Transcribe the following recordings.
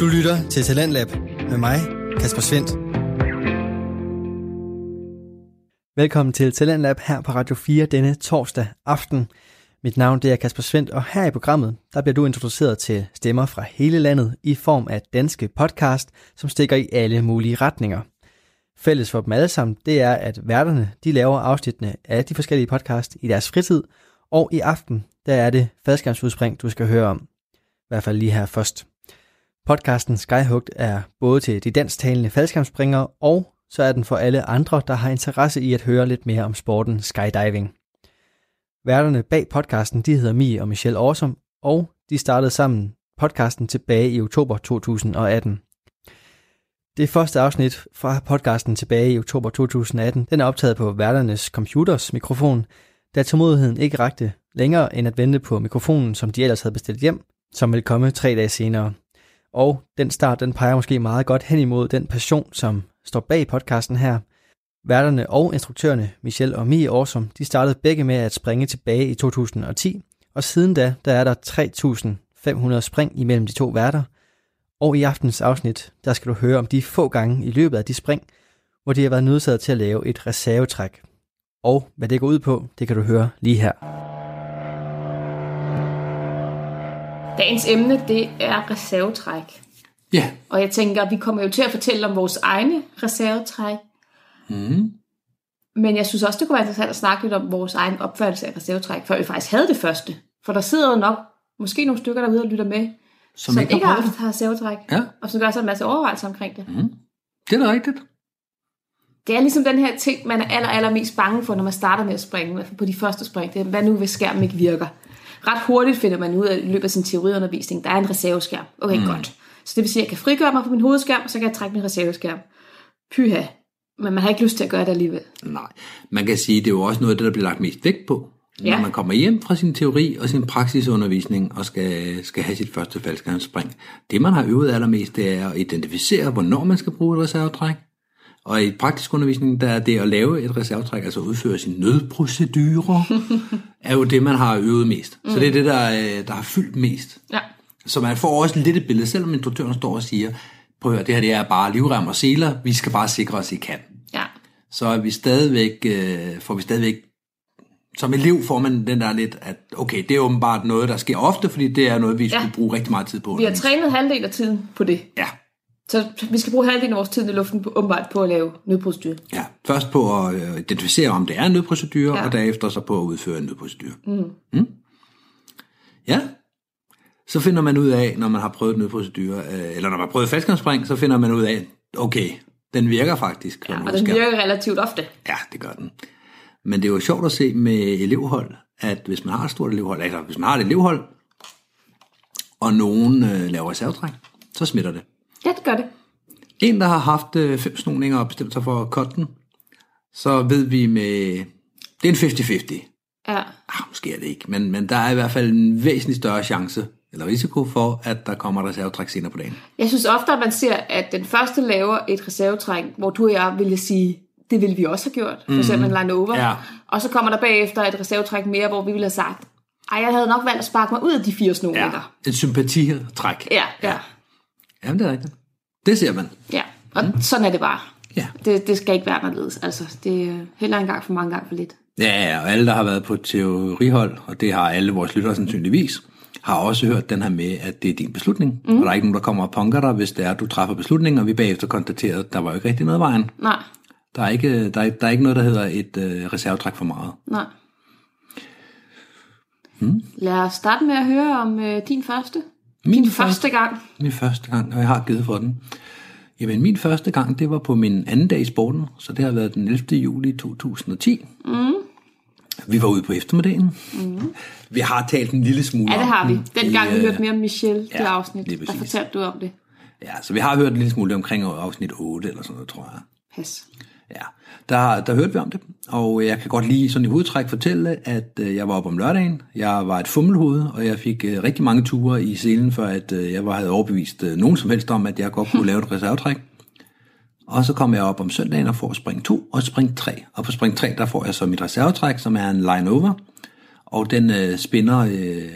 Du lytter til Talentlab med mig, Kasper Svendt. Velkommen til Talentlab her på Radio 4 denne torsdag aften. Mit navn det er Kasper Svendt, og her i programmet der bliver du introduceret til stemmer fra hele landet i form af danske podcast, som stikker i alle mulige retninger. Fælles for dem alle sammen, det er, at værterne de laver afsnittene af de forskellige podcast i deres fritid, og i aften, der er det faldskærmsudspring, du skal høre om. I hvert fald lige her først. Podcasten Skyhugt er både til de dansktalende faldskærmsspringere, og så er den for alle andre, der har interesse i at høre lidt mere om sporten skydiving. Værterne bag podcasten, de hedder Mie og Michelle Awesome, og de startede sammen podcasten tilbage i oktober 2018. Det første afsnit fra podcasten tilbage i oktober 2018, den er optaget på værternes computers mikrofon, da tålmodigheden ikke rakte længere end at vente på mikrofonen, som de ellers havde bestilt hjem, som vil komme tre dage senere. Og den start, den peger måske meget godt hen imod den passion, som står bag podcasten her. Værterne og instruktørerne, Michelle og Mie Awesome, de startede begge med at springe tilbage i 2010, og siden da, der er der 3.500 spring imellem de to værter. Og i aftens afsnit, der skal du høre om de få gange i løbet af de spring, hvor de har været nødsaget til at lave et reservetræk. Og hvad det går ud på, det kan du høre lige her. Dagens emne, det er reservetræk. Ja. Og jeg tænker, vi kommer jo til at fortælle om vores egne reservetræk. Mm. Men jeg synes også, det kunne være interessant at snakke lidt om vores egen opfattelse af reservetræk, før vi faktisk havde det første. For der sidder jo nok måske nogle stykker derude og lytter med, som, som ikke, ikke har haft reservetræk, Ja, og som gør sig en masse overvejelser omkring det. mm. det er da rigtigt. Det er ligesom den her ting, man er aller, aller mest bange for, når man starter med at springe, i hvert fald på de første spring. Det er, hvad nu, hvis skærmen ikke virker? Ret hurtigt finder man ud af i løbet af sin teoriundervisning, der er en reserveskærm. Okay, mm. godt. Så det vil sige, at jeg kan frigøre mig fra min hovedskærm, og så kan jeg trække min reserveskærm. Pyha. Men man har ikke lyst til at gøre det alligevel. Nej, man kan sige, det er jo også noget af det, der bliver lagt mest vægt på. Ja. Når man kommer hjem fra sin teori og sin praksisundervisning og skal, skal have sit første faldskærmsspring. Det, man har øvet allermest, det er at identificere, hvornår man skal bruge et reservetræk. Og i praktisk undervisning, der er det at lave et reservetræk, altså udføre sine nødprocedurer, er jo det, man har øvet mest. Mm. Så det er det, der, øh, der har fyldt mest. Ja. Så man får også lidt et billede, selvom instruktøren står og siger, prøv at høre, det her det er bare livrem og seler, vi skal bare sikre os, I kan. Ja. Så er vi stadigvæk, øh, får vi stadigvæk, som elev får man den der lidt, at okay, det er åbenbart noget, der sker ofte, fordi det er noget, vi skulle Ja. bruge rigtig meget tid på. Vi har trænet halvdelen af tiden på det. Ja, Så vi skal bruge halvdelen af vores tid i luften på, åbenbart på at lave nødprocedur. ja. Først på at øh, identificere, om det er en nødprocedure, Ja. og derefter så på at udføre en nødprocedure. Mm. Mm. Ja, så finder man ud af, når man har prøvet en nødprocedure, øh, eller når man har prøvet faldskærmsspring, så finder man ud af, okay, den virker faktisk. Ja, og den virker relativt ofte. Ja, det gør den. Men det er jo sjovt at se med elevhold, at hvis man har et stort elevhold, altså hvis man har et elevhold, og nogen øh, laver reservetræk, så smitter det. Ja, det gør det. En, der har haft øh, fem snoninger og bestemt sig for at cutte den, så ved vi med... Det er en 50-50. Ja. Ah, måske er det ikke, men, men der er i hvert fald en væsentlig større chance eller risiko for, at der kommer et reservetræk senere på dagen. Jeg synes ofte, at man ser, at den første laver et reservetræk, hvor du og jeg ville sige, det ville vi også have gjort. For eksempel en line over. Ja. Og så kommer der bagefter et reservetræk mere, hvor vi ville have sagt, ej, jeg havde nok valgt at sparke mig ud af de fire snoninger. Et sympatitræk. Ja, ja, Jamen, det er rigtigt. Det ser man. ja. Og sådan er det bare. Ja. Det, det skal ikke være anderledes. Altså, det er heller en gang for mange, gang for lidt. Ja, ja, og alle, der har været på teorihold, og det har alle vores lyttere sandsynligvis, har også hørt den her med, at det er din beslutning. Mm. Og der er ikke nogen, der kommer og punker dig, hvis det er, at du træffer beslutningen, og vi bagefter konstaterer, at der var jo ikke rigtig noget i vejen. Nej, Der er ikke, der er, der er ikke noget, der hedder et øh, reservetræk for meget. nej. Hmm. Lad os starte med at høre om øh, din første. Min Din første gang. Min første gang, og jeg har givet for den. Jamen, min første gang, det var på min anden dag i sporten, så det har været den 11. juli 2010. Mm. Vi var ude på eftermiddagen. Mm. Vi har talt en lille smule Ja, det har vi. den gang vi hørte mere om Michelle, det ja, afsnit, lige der fortalte du om det. Ja, så vi har hørt en lille smule omkring afsnit 8 eller sådan noget, tror jeg. Pas. Ja, der, der hørte vi om det, og jeg kan godt lige sådan i hovedtræk fortælle, at øh, jeg var oppe om lørdagen, jeg var et fummelhoved, og jeg fik øh, rigtig mange ture i selen, for at øh, jeg var, havde overbevist nogen som helst om, at jeg godt kunne lave et reservetræk. Og så kom jeg op om søndagen og får spring 2 og spring 3. Og på spring 3, der får jeg så mit reservetræk, som er en line over, og den øh, spinner øh,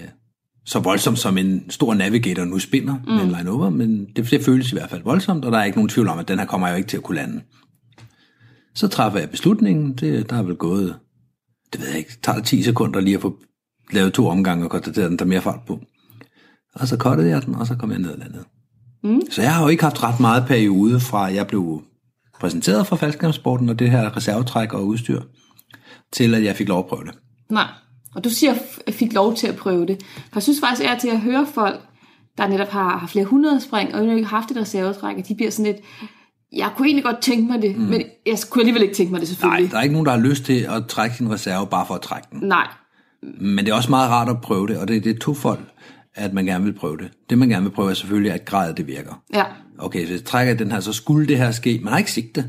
så voldsomt som en stor navigator nu spinder mm. med en line over, men det, det føles i hvert fald voldsomt, og der er ikke nogen tvivl om, at den her kommer jeg jo ikke til at kunne lande. Så træffer jeg beslutningen, det, der er vel gået, det ved jeg ikke, det tager 10 sekunder lige at få lavet to omgange og konstateret, at den tager mere fart på. Og så kottede jeg den, og så kom jeg ned og landede. Mm. Så jeg har jo ikke haft ret meget periode fra, jeg blev præsenteret for faldskærmsporten og det her reservetræk og udstyr, til at jeg fik lov at prøve det. Nej. Og du siger, f- fik lov til at prøve det. For jeg synes faktisk, at til at høre folk, der netop har, har flere hundrede spring, og ikke haft et reservetræk, at de bliver sådan lidt, jeg kunne egentlig godt tænke mig det, mm. men jeg kunne alligevel ikke tænke mig det Nej, selvfølgelig. der er ikke nogen, der har lyst til at trække sin reserve bare for at trække den. Nej. Men det er også meget rart at prøve det, og det, det er to folk, at man gerne vil prøve det. Det man gerne vil prøve er selvfølgelig, at gradet det virker. Ja. Okay, hvis jeg trækker den her, så skulle det her ske. Man har ikke sigte.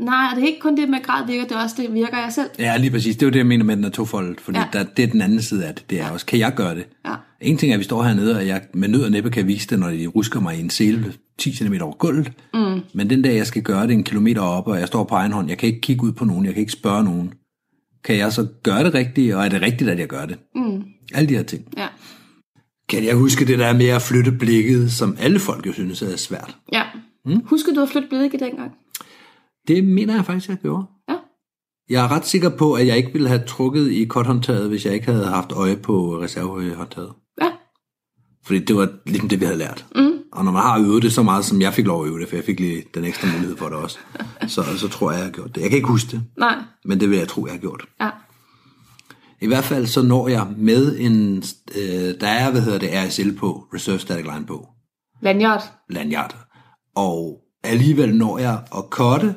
Nej, det er ikke kun det med grad virker, det er også det virker jeg selv. Ja, lige præcis. Det er jo det, jeg mener med, den er tofoldet, fordi Ja. ja. der, det er den anden side af det. Det er også, kan jeg gøre det? Ja. En ting er, at vi står hernede, og jeg med nød og næppe kan vise det, når de rusker mig i en sele 10 cm over gulvet. Mm. Men den dag, jeg skal gøre det en kilometer op, og jeg står på egen hånd, jeg kan ikke kigge ud på nogen, jeg kan ikke spørge nogen. Kan jeg så gøre det rigtigt, og er det rigtigt, at jeg gør det? Mm. Alle de her ting. Ja. Kan jeg huske det der med at flytte blikket, som alle folk jo synes er svært? Ja. Mm. Husker du at flytte blikket dengang? Det mener jeg faktisk, jeg gjorde. Ja. Jeg er ret sikker på, at jeg ikke ville have trukket i korthåndtaget, hvis jeg ikke havde haft øje på reservehåndtaget. Ja. Fordi det var ligesom det, vi havde lært. Mm. Og når man har øvet det så meget, som jeg fik lov at øve det, for jeg fik lige den ekstra mulighed for det også, så, så tror jeg, jeg har gjort det. Jeg kan ikke huske det, Nej. men det vil jeg tro, jeg har gjort. Ja. I hvert fald så når jeg med en, øh, der er, hvad hedder det, RSL på, Reserve Static Line på, Lanyard. lanyard. Og alligevel når jeg at kotte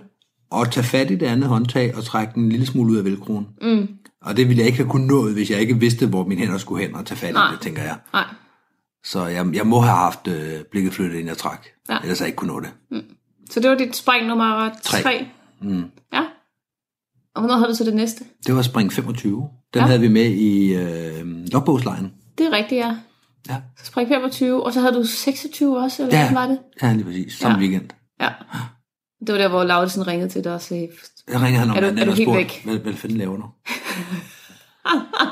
og tage fat i det andet håndtag og trække den en lille smule ud af velcroen. Mm. Og det ville jeg ikke have kunnet nået, hvis jeg ikke vidste, hvor mine hænder skulle hen og tage fat Nej. i det, tænker jeg. Nej. Så jeg, jeg må have haft øh, blikket flyttet ind jeg træk. Ja. Ellers har jeg ikke kunne nå det. Så det var dit spring nummer Tre. 3. Mm. Ja. Og hvornår havde du så det næste? Det var spring 25. Den Ja. havde vi med i øh, logbogslejen. Det er rigtigt, ja. Ja. Så spring 25, og så havde du 26 også, eller ja. Hvad var det? Ja, lige præcis. Samme Ja. weekend. Ja. Det var der, hvor Laudsen ringede til dig og sagde, Jeg ringer han om Er du- er du helt spurgte, væk? Hvad, hvad fanden laver du?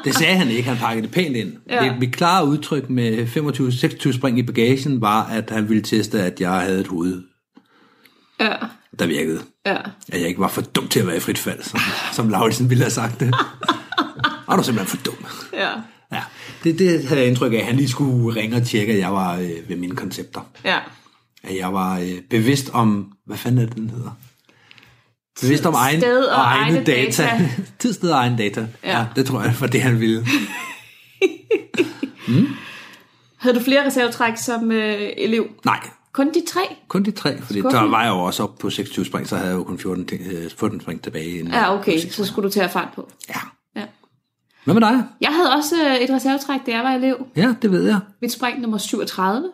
det sagde han ikke, han pakkede det pænt ind. Ja. Det, mit klare udtryk med 25-26 spring i bagagen var, at han ville teste, at jeg havde et hoved, ja, der virkede. ja. At jeg ikke var for dum til at være i frit fald, som, som Lauritsen ville have sagt det. Og du er simpelthen for dum. Ja, Ja, det, det havde jeg indtryk af, at han lige skulle ringe og tjekke, at jeg var øh, ved mine koncepter. ja. At jeg var øh, bevidst om, hvad fanden er det, den hedder? Bevidst om egen, Sted og egne egne data. data. Tid, sted og egen data. Ja. Ja. det tror jeg var det, han ville. Havde du flere reservetræk som øh, elev? Nej, Kun de tre? kun de tre, fordi Skuffende. der var jeg jo også op på 26 spring, så havde jeg jo kun 14, ting- øh, 14 spring tilbage. Inden Ja, okay, så skulle du til at fart på. Ja. Ja. Hvad med dig? Jeg havde også øh, et reservetræk, da jeg var elev. Ja, det ved jeg. Mit spring nummer 37.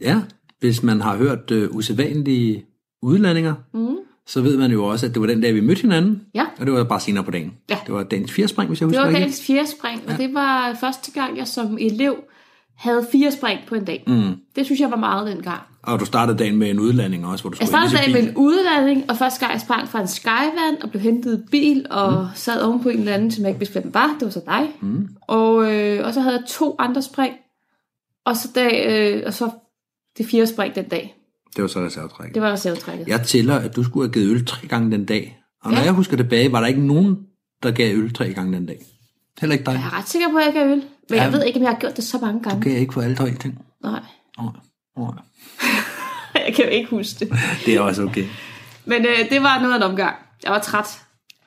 Ja, hvis man har hørt øh, usædvanlige udlandinger, mm. Så ved man jo også, at det var den dag, vi mødte hinanden. Ja. Og det var bare senere på dagen. Ja. Det var dagens fire spring, hvis jeg Det husker var rigtigt. dagens fjerde spring, og det var første gang, jeg som elev havde fire spring på en dag. Mm. Det synes jeg var meget dengang. Og du startede dagen med en udlanding også, hvor du Jeg startede dagen med en udladning, og første gang jeg sprang fra en skyvand og blev hentet i bil og mm. sad oven på en eller anden, som jeg ikke vidste, hvem var. Det var så dig. Mm. Og, øh, og så havde jeg to andre spring, og så, dag, øh, og så det fjerde spring den dag. Det var så reservetrækket. Det var reservetrækket. Jeg tæller, at du skulle have givet øl tre gange den dag. Og når Ja. jeg husker tilbage, var der ikke nogen, der gav øl tre gange den dag. Heller ikke dig. Jeg er ret sikker på, at jeg har øl. Men Ja. jeg ved ikke, om jeg har gjort det så mange gange. Gav jeg ikke for alle tre ting. Nej, oh. jeg kan jo ikke huske det. Det er også okay. Men øh, det var noget af en omgang. Jeg var træt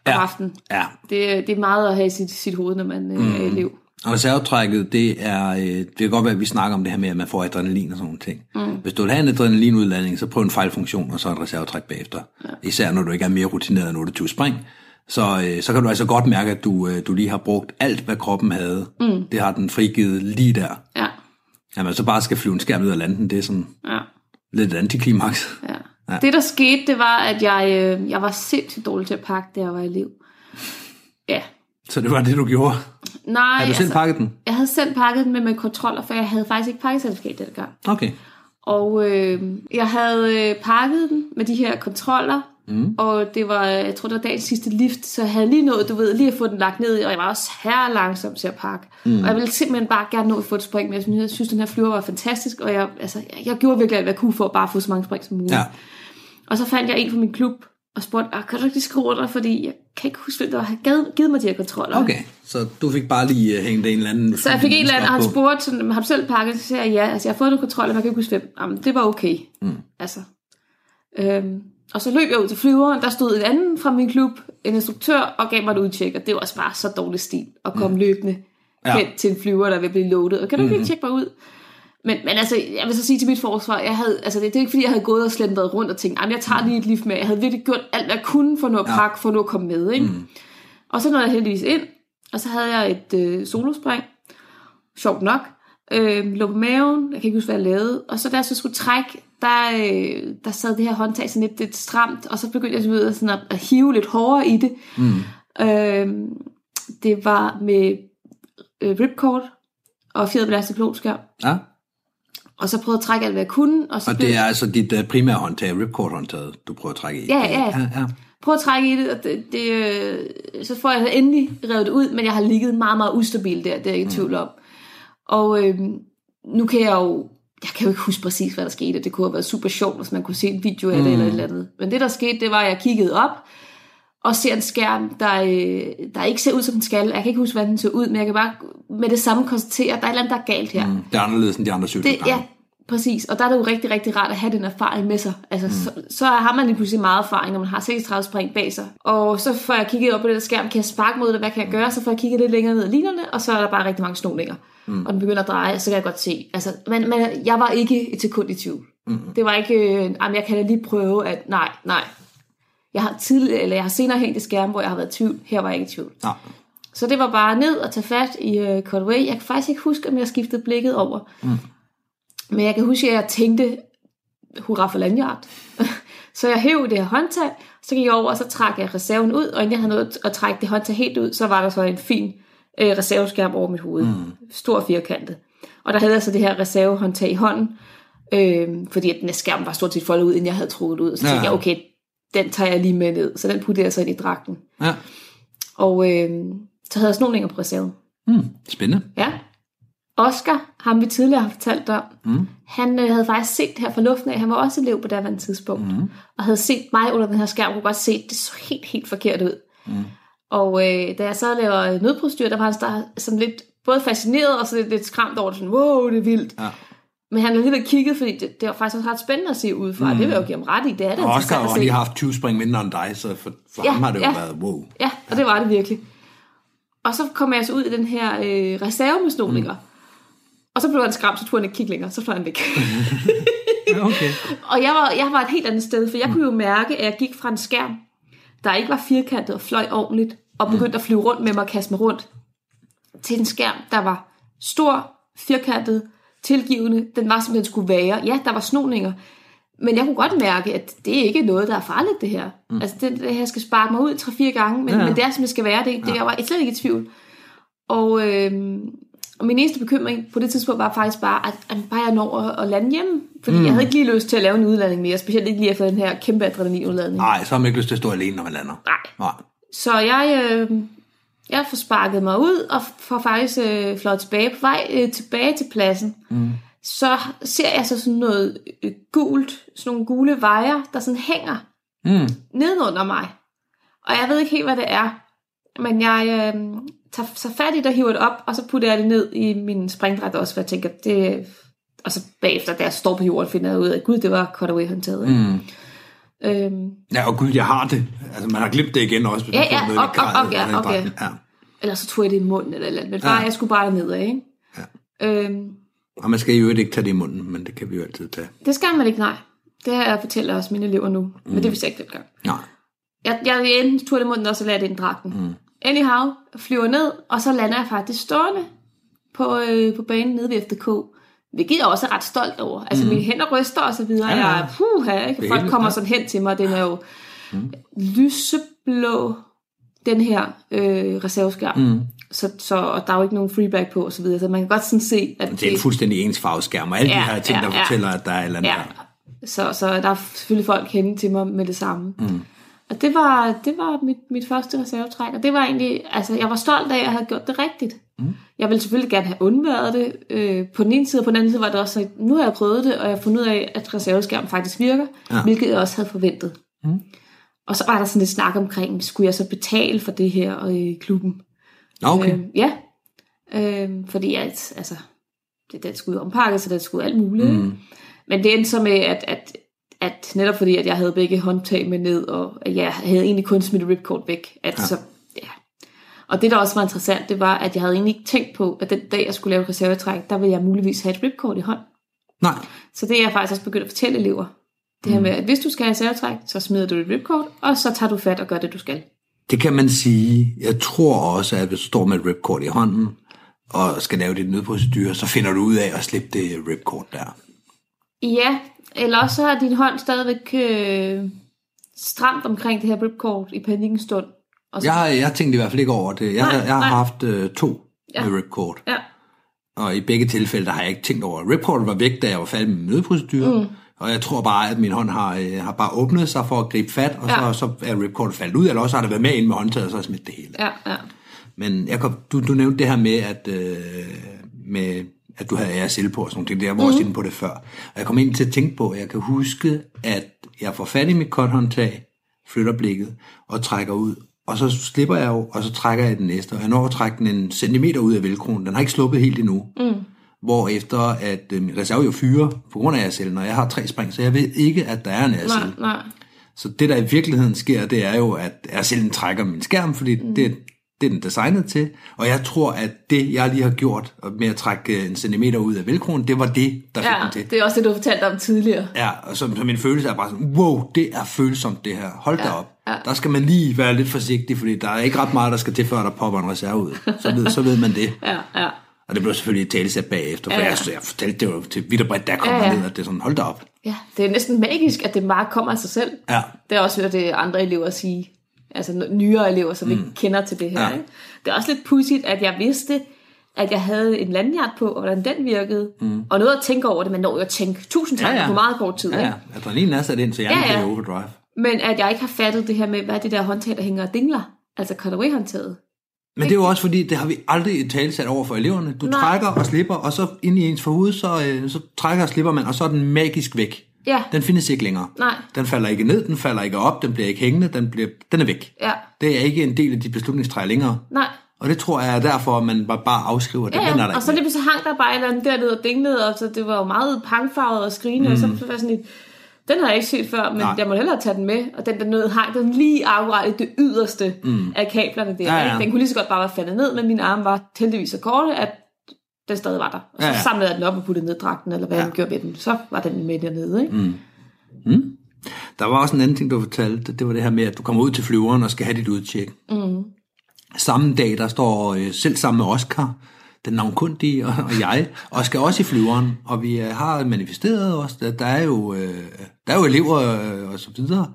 om Ja. aftenen. Ja. Det, det er meget at have i sit, sit hoved, når man øh, Mm. er elev. Og reservetrækket, det er, øh, det kan godt være, at vi snakker om det her med, at man får adrenalin og sådan nogle ting. Mm. Hvis du vil have en adrenalinudladning, så prøv en fejlfunktion, og så et reservetræk bagefter. Ja. Især når du ikke er mere rutineret end 28 spring. Så, øh, så kan du altså godt mærke, at du, øh, du lige har brugt alt, hvad kroppen havde. Mm. Det har den frigivet lige der. Ja, At man så bare skal flyve en skærm ud af landen, det er sådan ja. lidt antiklimaks. Ja. ja. Det, der skete, det var, at jeg, øh, jeg var sindssygt dårlig til at pakke, da jeg var elev. Ja. Så det var det, du gjorde. Nej, Har du selv altså, pakket den? jeg havde selv pakket den med, med kontroller, for jeg havde faktisk ikke pakkecertifikat dengang. Okay. Og øh, jeg havde øh, pakket den med de her kontroller, Mm. Og det var, jeg tror, det var dagens sidste lift, så jeg havde lige nået, du ved, lige at få den lagt ned, og jeg var også her langsom til at pakke. Mm. Og jeg ville simpelthen bare gerne nå at få et spring, men jeg synes, jeg synes den her flyver var fantastisk, og jeg, altså, jeg, jeg gjorde virkelig alt, hvad jeg kunne for at bare få så mange spring som muligt. Ja. Og så fandt jeg en fra min klub, og spurgte, ah, kan du ikke lige skrive under, fordi jeg kan ikke huske, hvem der har givet, givet mig de her kontroller. Okay, så du fik bare lige uh, hængt en eller anden... Så jeg fik en eller anden, og han spurgte, sådan, har du selv pakket? Så siger jeg, ja, altså jeg har fået nogle kontroller, jeg kan ikke huske hvem. Jamen, det var okay. Mm. Altså. Øhm, og så løb jeg ud til flyveren, der stod en anden fra min klub, en instruktør, og gav mig et udtjek, og det var også bare så dårlig stil at komme mm. løbende Ja. hen til en flyver, der vil blive loadet. Og kan du ikke lige tjekke mig ud? Men, men altså, jeg vil så sige til mit forsvar, jeg havde, altså det, det er ikke fordi, jeg havde gået og slendret rundt og tænkt, "Jamen, jeg tager lige et lift med. Jeg havde virkelig gjort alt, hvad jeg kunne for noget ja. pakke, for nu at komme med. Ikke? Mm. Og så nåede jeg heldigvis ind, og så havde jeg et øh, solospring, sjovt nok, øh, lå på maven, jeg kan ikke huske, hvad jeg lavede, og så da jeg så skulle trække, der, øh, der sad det her håndtag sådan lidt, lidt stramt, og så begyndte jeg sådan, sådan at, at hive lidt hårdere i det. Mm. Øh, det var med øh, ripcord og fjerdebelastet pilotskærm, Ja, og så prøvede at trække alt, hvad jeg kunne, og så og blev- det er altså dit uh, primære håndtag, ripcord-håndtaget, du prøver at trække i. Ja, ja. ja, ja. prøv at trække i det, og det, det øh, så får jeg endelig revet det ud, men jeg har ligget meget, meget ustabil der, det er jeg ikke i tvivl om. Og øh, nu kan jeg jo, jeg kan jo ikke huske præcis, hvad der skete, det kunne have været super sjovt, hvis man kunne se en video af det eller et eller andet. Men det, der skete, det var, at jeg kiggede op, og ser en skærm, der, øh, der ikke ser ud, som den skal. Jeg kan ikke huske, hvordan den ser ud, men jeg kan bare med det samme konstatere, at der er et eller andet, der er galt her. Mm. Det er anderledes end de andre Det, cykelgange. ja, præcis. Og der er det jo rigtig, rigtig rart at have den erfaring med sig. Altså, mm. så, så har man lige pludselig meget erfaring, når man har 36 spring bag sig. Og så får jeg kigget op på den der skærm, kan jeg sparke mod det, hvad kan jeg gøre? Så får jeg kigget lidt længere ned i linerne, og så er der bare rigtig mange snoninger. Mm. Og den begynder at dreje, og så kan jeg godt se. Altså, men, men jeg var ikke et sekund i tvivl. Mm. Det var ikke, øh, jamen, jeg kan da lige prøve, at nej, nej. Jeg har tidligere, eller jeg har senere hængt i skærm, hvor jeg har været i tvivl. Her var jeg ikke i tvivl. Ja. Så det var bare ned og tage fat i uh, cutaway. Jeg kan faktisk ikke huske, om jeg skiftede blikket over. Mm. Men jeg kan huske, at jeg tænkte, hurra for landjagt. så jeg hæv det her håndtag, så gik jeg over, og så trak jeg reserven ud, og inden jeg havde nået at trække det håndtag helt ud, så var der så en fin øh, reserveskærm over mit hoved. Mm. Stor firkantet. Og der havde jeg så det her reservehåndtag i hånden, øh, fordi at den skærm var stort set foldet ud, inden jeg havde trukket ud. Så Ja. tænkte jeg, okay, den tager jeg lige med ned. Så den puttede jeg så ind i dragten. ja. Og øh, så havde jeg snoninger på reserven. Hmm. Spændende. Ja. Oscar, ham vi tidligere har fortalt om, mm. han øh, havde faktisk set det her fra luften af. Han var også elev på daværende tidspunkt. Mm. Og havde set mig under den her skærm, kunne godt se, det så helt, helt forkert ud. Mm. Og øh, da jeg så laver nødprostyr, der var han sådan lidt både fascineret og så lidt, lidt skræmt over det. Sådan, wow, det er vildt. Ja. Men han har alligevel kigget, fordi det, det var faktisk også ret spændende at se ud fra. Mm. Det vil jeg jo give ham ret i. Det er det Og Oscar har at jo se. lige haft 20 spring mindre end dig, så for, for Ja, ham har det jo ja. været wow. Ja, og det var det virkelig. Og så kom jeg så ud i den her øh, reserve med snoninger. Mm. Og så blev han skræmt, så tog han ikke kigge længere, så fløj han væk. Ja, okay. og jeg var, jeg var et helt andet sted, for jeg kunne jo mærke, at jeg gik fra en skærm, der ikke var firkantet og fløj ordentligt, og begyndte at flyve rundt med mig og kaste mig rundt, til en skærm, der var stor, firkantet, tilgivende. Den var som den skulle være. Ja, der var snoninger, men jeg kunne godt mærke, at det er ikke noget, der er farligt, det her. Mm. Altså, det, det her skal sparke mig ud tre-fire gange, men, Ja, ja. ja. men det er, som det skal være. Det, det, jeg var slet ikke i tvivl. Og, øh, og min eneste bekymring på det tidspunkt var faktisk bare, at, at bare jeg når at, at lande hjemme. Fordi mm. jeg havde ikke lige lyst til at lave en udladning mere, specielt ikke lige efter den her kæmpe adrenalinudladning. Nej, så har man ikke lyst til at stå alene, når man lander. Nej. Nej. Så jeg, øh, jeg får sparket mig ud, og får faktisk øh, flot tilbage på vej øh, tilbage til pladsen. Mm. Så ser jeg så sådan noget øh, gult, sådan nogle gule vejer, der sådan hænger Mm. nedenunder mig. Og jeg ved ikke helt, hvad det er. Men jeg øh, tager så fat i det og hiver det op, og så putter jeg det ned i min springdræt også, for jeg tænker, det... Og så bagefter, da jeg står på jorden, finder jeg ud af, at gud, det var cutaway håndtaget. Mm. Øhm, Ja, og gud, jeg har det. Altså, man har glemt det igen også. hvis Ja, man får ja, og- gradet, og- ja, okay. Ja. eller så tog jeg det i munden, eller, eller men bare, Ja. jeg skulle bare ned ikke? Ja. Øhm, Og man skal jo ikke tage det i munden, men det kan vi jo altid tage. det skal man ikke, nej. Det har jeg fortalt også mine elever nu, mm. men det vidste jeg ikke dengang. Nej. Jeg, jeg enten tog det i munden, og så lagde det i dragten. Mm. Anyhow, flyver ned, og så lander jeg faktisk stående på, øh, på banen nede ved FDK. Hvilket jeg også er ret stolt over. Altså, mm. mine hænder ryster og så videre. Ja, ja. Jeg puha, ikke? Folk kommer sådan hen til mig, den er jo mm. lyseblå, den her øh, reserveskærm. Mm. Så, så, og der er jo ikke nogen freeback på, og så videre. Så man kan godt sådan se, at Det er en fuldstændig ens farveskærm, og alle de Ja, her ting, ja, der ja. fortæller, at der er et eller andet Ja, der. så, så der er selvfølgelig folk hen til mig med det samme. Mm. Og det var, det var mit, mit første reservetræk, og det var egentlig, altså jeg var stolt af, at jeg havde gjort det rigtigt. Mm. Jeg ville selvfølgelig gerne have undværet det øh, på den ene side, og på den anden side var det også, at nu har jeg prøvet det, og jeg har fundet ud af, at reserveskærmen faktisk virker, ja. hvilket jeg også havde forventet. Mm. Og så var der sådan lidt snak omkring, skulle jeg så betale for det her øh, i klubben? Okay. Øh, ja, øh, fordi at, altså, det, det skulle ompakkes, så det skulle alt muligt. Mm. Men det endte så med, at, at, at netop fordi, at jeg havde begge håndtag med ned, og at jeg havde egentlig kun smidt ripcord væk, at ja. så. Og det, der også var interessant, det var, at jeg havde egentlig ikke tænkt på, at den dag, jeg skulle lave et reservetræk, der ville jeg muligvis have et ripcord i hånd. Nej. Så det er jeg faktisk også begyndt at fortælle elever. Det her med, at hvis du skal have reservetræk, så smider du et ripcord, og så tager du fat og gør det, du skal. Det kan man sige. Jeg tror også, at hvis du står med et ripcord i hånden, og skal lave dit nødprocedur, så finder du ud af at slippe det ripcord der. Ja, eller også så har din hånd stadigvæk øh, stramt omkring det her ripcord i panikkens stund. Og så, Jeg, jeg tænkte i hvert fald ikke over det. Jeg, Nej, jeg har nej. haft øh, to Ja. med ripcord. ja, Og i begge tilfælde, der har jeg ikke tænkt over, at ripcordet var væk, da jeg var færdig med nødprocedur. Mm. Og jeg tror bare, at min hånd har, øh, har bare åbnet sig for at gribe fat, og Ja. så, så er ripcordet faldet ud, eller også har det været med ind med håndtaget, og så har jeg smidt det hele. ja, ja. Men jeg kom, du, du nævnte det her med, at, øh, med, at du havde ASL på og sådan noget. ting. Jeg var også inde på det før. Og jeg kom ind til at tænke på, at jeg kan huske, at jeg får fat i mit korthåndtag, flytter blikket og trækker ud. Og så slipper jeg jo, og så trækker jeg den næste. Og jeg når at trække den en centimeter ud af velkronen. Den har ikke sluppet helt endnu. Mm. Hvor efter at øh, min reserve jo fyrer på grund af ASL, når jeg har tre spring, så jeg ved ikke, at der er en ASL. Nej, nej. Så det, der i virkeligheden sker, det er jo, at RCL'en trækker min skærm, fordi mm. det, det er den designet til. Og jeg tror, at det, jeg lige har gjort med at trække øh, en centimeter ud af velkronen, det var det, der fik Ja, den til. det er også det, du fortalte om tidligere. Ja, og så, så min følelse er bare sådan, wow, det er følsomt det her. Hold da Ja, op. ja. Der skal man lige være lidt forsigtig, fordi der er ikke ret meget, der skal til, før der popper en reserve ud. Så ved, så ved man det. Ja, ja. Og det blev selvfølgelig talesat bagefter, for Ja, ja, jeg, jeg fortalte det jo til vidt og bredt, der kom ja. ja. ned, at det er sådan, hold da op. Ja, det er næsten magisk, at det bare kommer af sig selv. Ja. Det er også hørt det andre elever sige. Altså nyere elever, som mm. ikke kender til det her. Ja. Ikke? Det er også lidt pudsigt, at jeg vidste, at jeg havde en landhjert på, og hvordan den virkede. Mm. Og noget at tænke over det, man når jo at tænke tusind tanker ja, ja. på meget kort tid. Ja, ja. Adrenalin er sat ind, så hjernen Ja, ja, overdrive. Men at jeg ikke har fattet det her med, hvad er det der håndtag, der hænger og dingler? Altså cutaway-håndtaget. Men det er jo også fordi, det har vi aldrig i tale sat over for eleverne. Du Nej. Nej. trækker og slipper, og så ind i ens forhud, så, øh, så trækker og slipper man, og så er den magisk væk. Ja, Den findes ikke længere. Nej. Den falder ikke ned, den falder ikke op, den bliver ikke hængende, den, bliver, den er væk. ja, Det er ikke en del af dit beslutningstræ længere. nej. Og det tror jeg er derfor, at man bare- bare afskriver det. Ja, er der ja. og så lige pludselig hang der bare et eller andet dernede og dinglede, og så det var jo meget pangfarvet og skrigende, mm. og så var jeg sådan lidt, den har jeg ikke set før, men Nej. jeg må hellere tage den med, og den der nød hang den lige akkurat i det yderste mm. af kablerne der. Ja, ja. Den kunne lige så godt bare være faldet ned, men mine arme var heldigvis så korte, at den stadig var der. Og så Ja, ja. samlede jeg den op og puttede ned i dragten, eller hvad ja. jeg gjorde med den. Så var den med dernede, ikke? Mm. Der var også en anden ting, du fortalte. Det var det her med, at du kommer ud til flyveren og skal have dit udtjek. Mm. Samme dag, der står øh, selv sammen med Oscar, den navnkundige og, og jeg, og skal også i flyveren. Og vi øh, har manifesteret os. Der, der, er, jo, øh, der er jo elever øh, og så videre.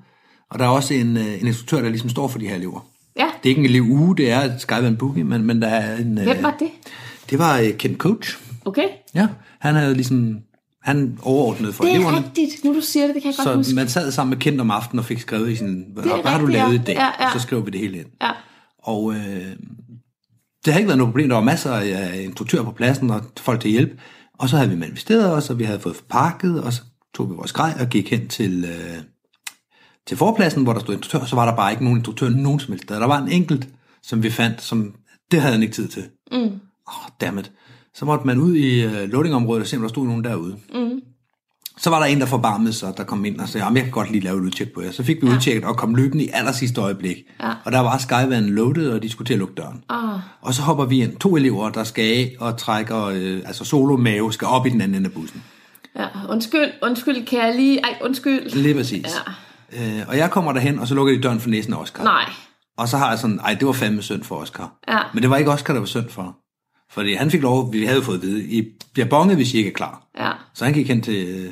Og der er også en, øh, en instruktør, der ligesom står for de her elever. Ja, Det er ikke en elev uge, det er et Skype and Boogie, men, men der er en... Øh, hvem var det? Det var øh, Ken Coach. Okay, Ja, han havde ligesom... Han overordnede for det er eleverne. rigtigt. Nu du siger det, det kan jeg godt Så huske. man sad sammen med Kent om aftenen og fik skrevet i sin, hvad, hvad har du rigtigt, lavet ja. i dag? Ja, ja. Og så skrev vi det hele ind. Ja, Og øh, det har ikke været noget problem. Der var masser af instruktører på pladsen og folk til hjælp. Og så havde vi manifesteret os, og vi havde fået pakket, og så tog vi vores grej og gik hen til, øh, til forpladsen, hvor der stod instruktør. Så var der bare ikke nogen instruktør nogen som helst. Der var en enkelt, som vi fandt, som det havde han ikke tid til. Mm. Oh, dammit. Så måtte man ud i øh, loadingområdet og se, om der stod nogen derude. Mm. Så var der en, der forbarmede sig, der kom ind og sagde, "Jamen, jeg kan godt lige lave et udtjek på jer. Så fik vi ja. udtjekket og kom løbende i aller sidste øjeblik. Ja. Og der var skyvanden loaded, og de skulle til at lukke døren. Ah. Og så hopper vi ind, to elever, der skal af og trækker, øh, altså solo mave, skal op i den anden ende af bussen. ja. Undskyld, undskyld, kan jeg lige... Ej, undskyld. Lige præcis. Ja. Øh, og jeg kommer derhen, og så lukker de døren for næsen af Oscar. Nej. Og så har jeg sådan, ej, det var fandme synd for Oscar. Ja. Men det var ikke Oscar, der var synd for. Fordi han fik lov, vi havde fået at vide, I bliver bonget, hvis I ikke er klar. Ja. Så han gik hen til,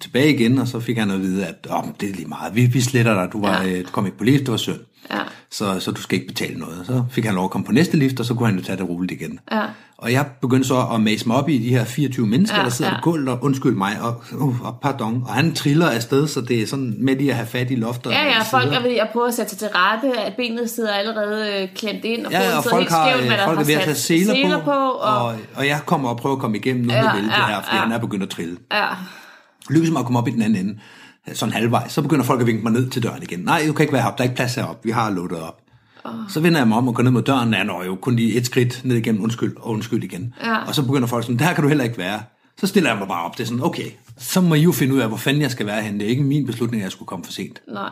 tilbage igen, og så fik han at vide, at oh, det er lige meget, vi, vi sletter dig, du, var, Ja. ja. du kom ikke på lift, det var synd. Ja. så, så du skal ikke betale noget. Så fik han lov at komme på næste lift, og så kunne han jo tage det roligt igen. Ja. Og jeg begyndte så at mase mig op i de her 24 mennesker, Ja, der sidder ja. på gulvet, og undskyld mig, og, uh, og pardon. Og han triller afsted, så det er sådan med lige at have fat i loftet. Ja, ja, folk er ved at prøve at sætte sig til rette, at benet sidder allerede øh, klemt ind, og Ja, og folk helt har, skævt, men øh, folk er ved at sat seler, seler på, på og, og, og jeg kommer og prøver at komme igennem nu Ja, med ja, her, fordi ja. han er begyndt at trille. ja, Lykkes mig at komme op i den anden ende, sådan halvvejs, så begynder folk at vinke mig ned til døren igen. Nej, du kan ikke være heroppe, der er ikke plads heroppe, vi har lukket op. Oh. Så vender jeg mig om og går ned mod døren, jeg når jo kun lige et skridt ned igennem, undskyld, og undskyld igen. Ja. Og så begynder folk sådan, der kan du heller ikke være. Så stiller jeg mig bare op, det er sådan, okay, så må I jo finde ud af, hvor fanden jeg skal være henne. Det er ikke min beslutning, at jeg skulle komme for sent. nej.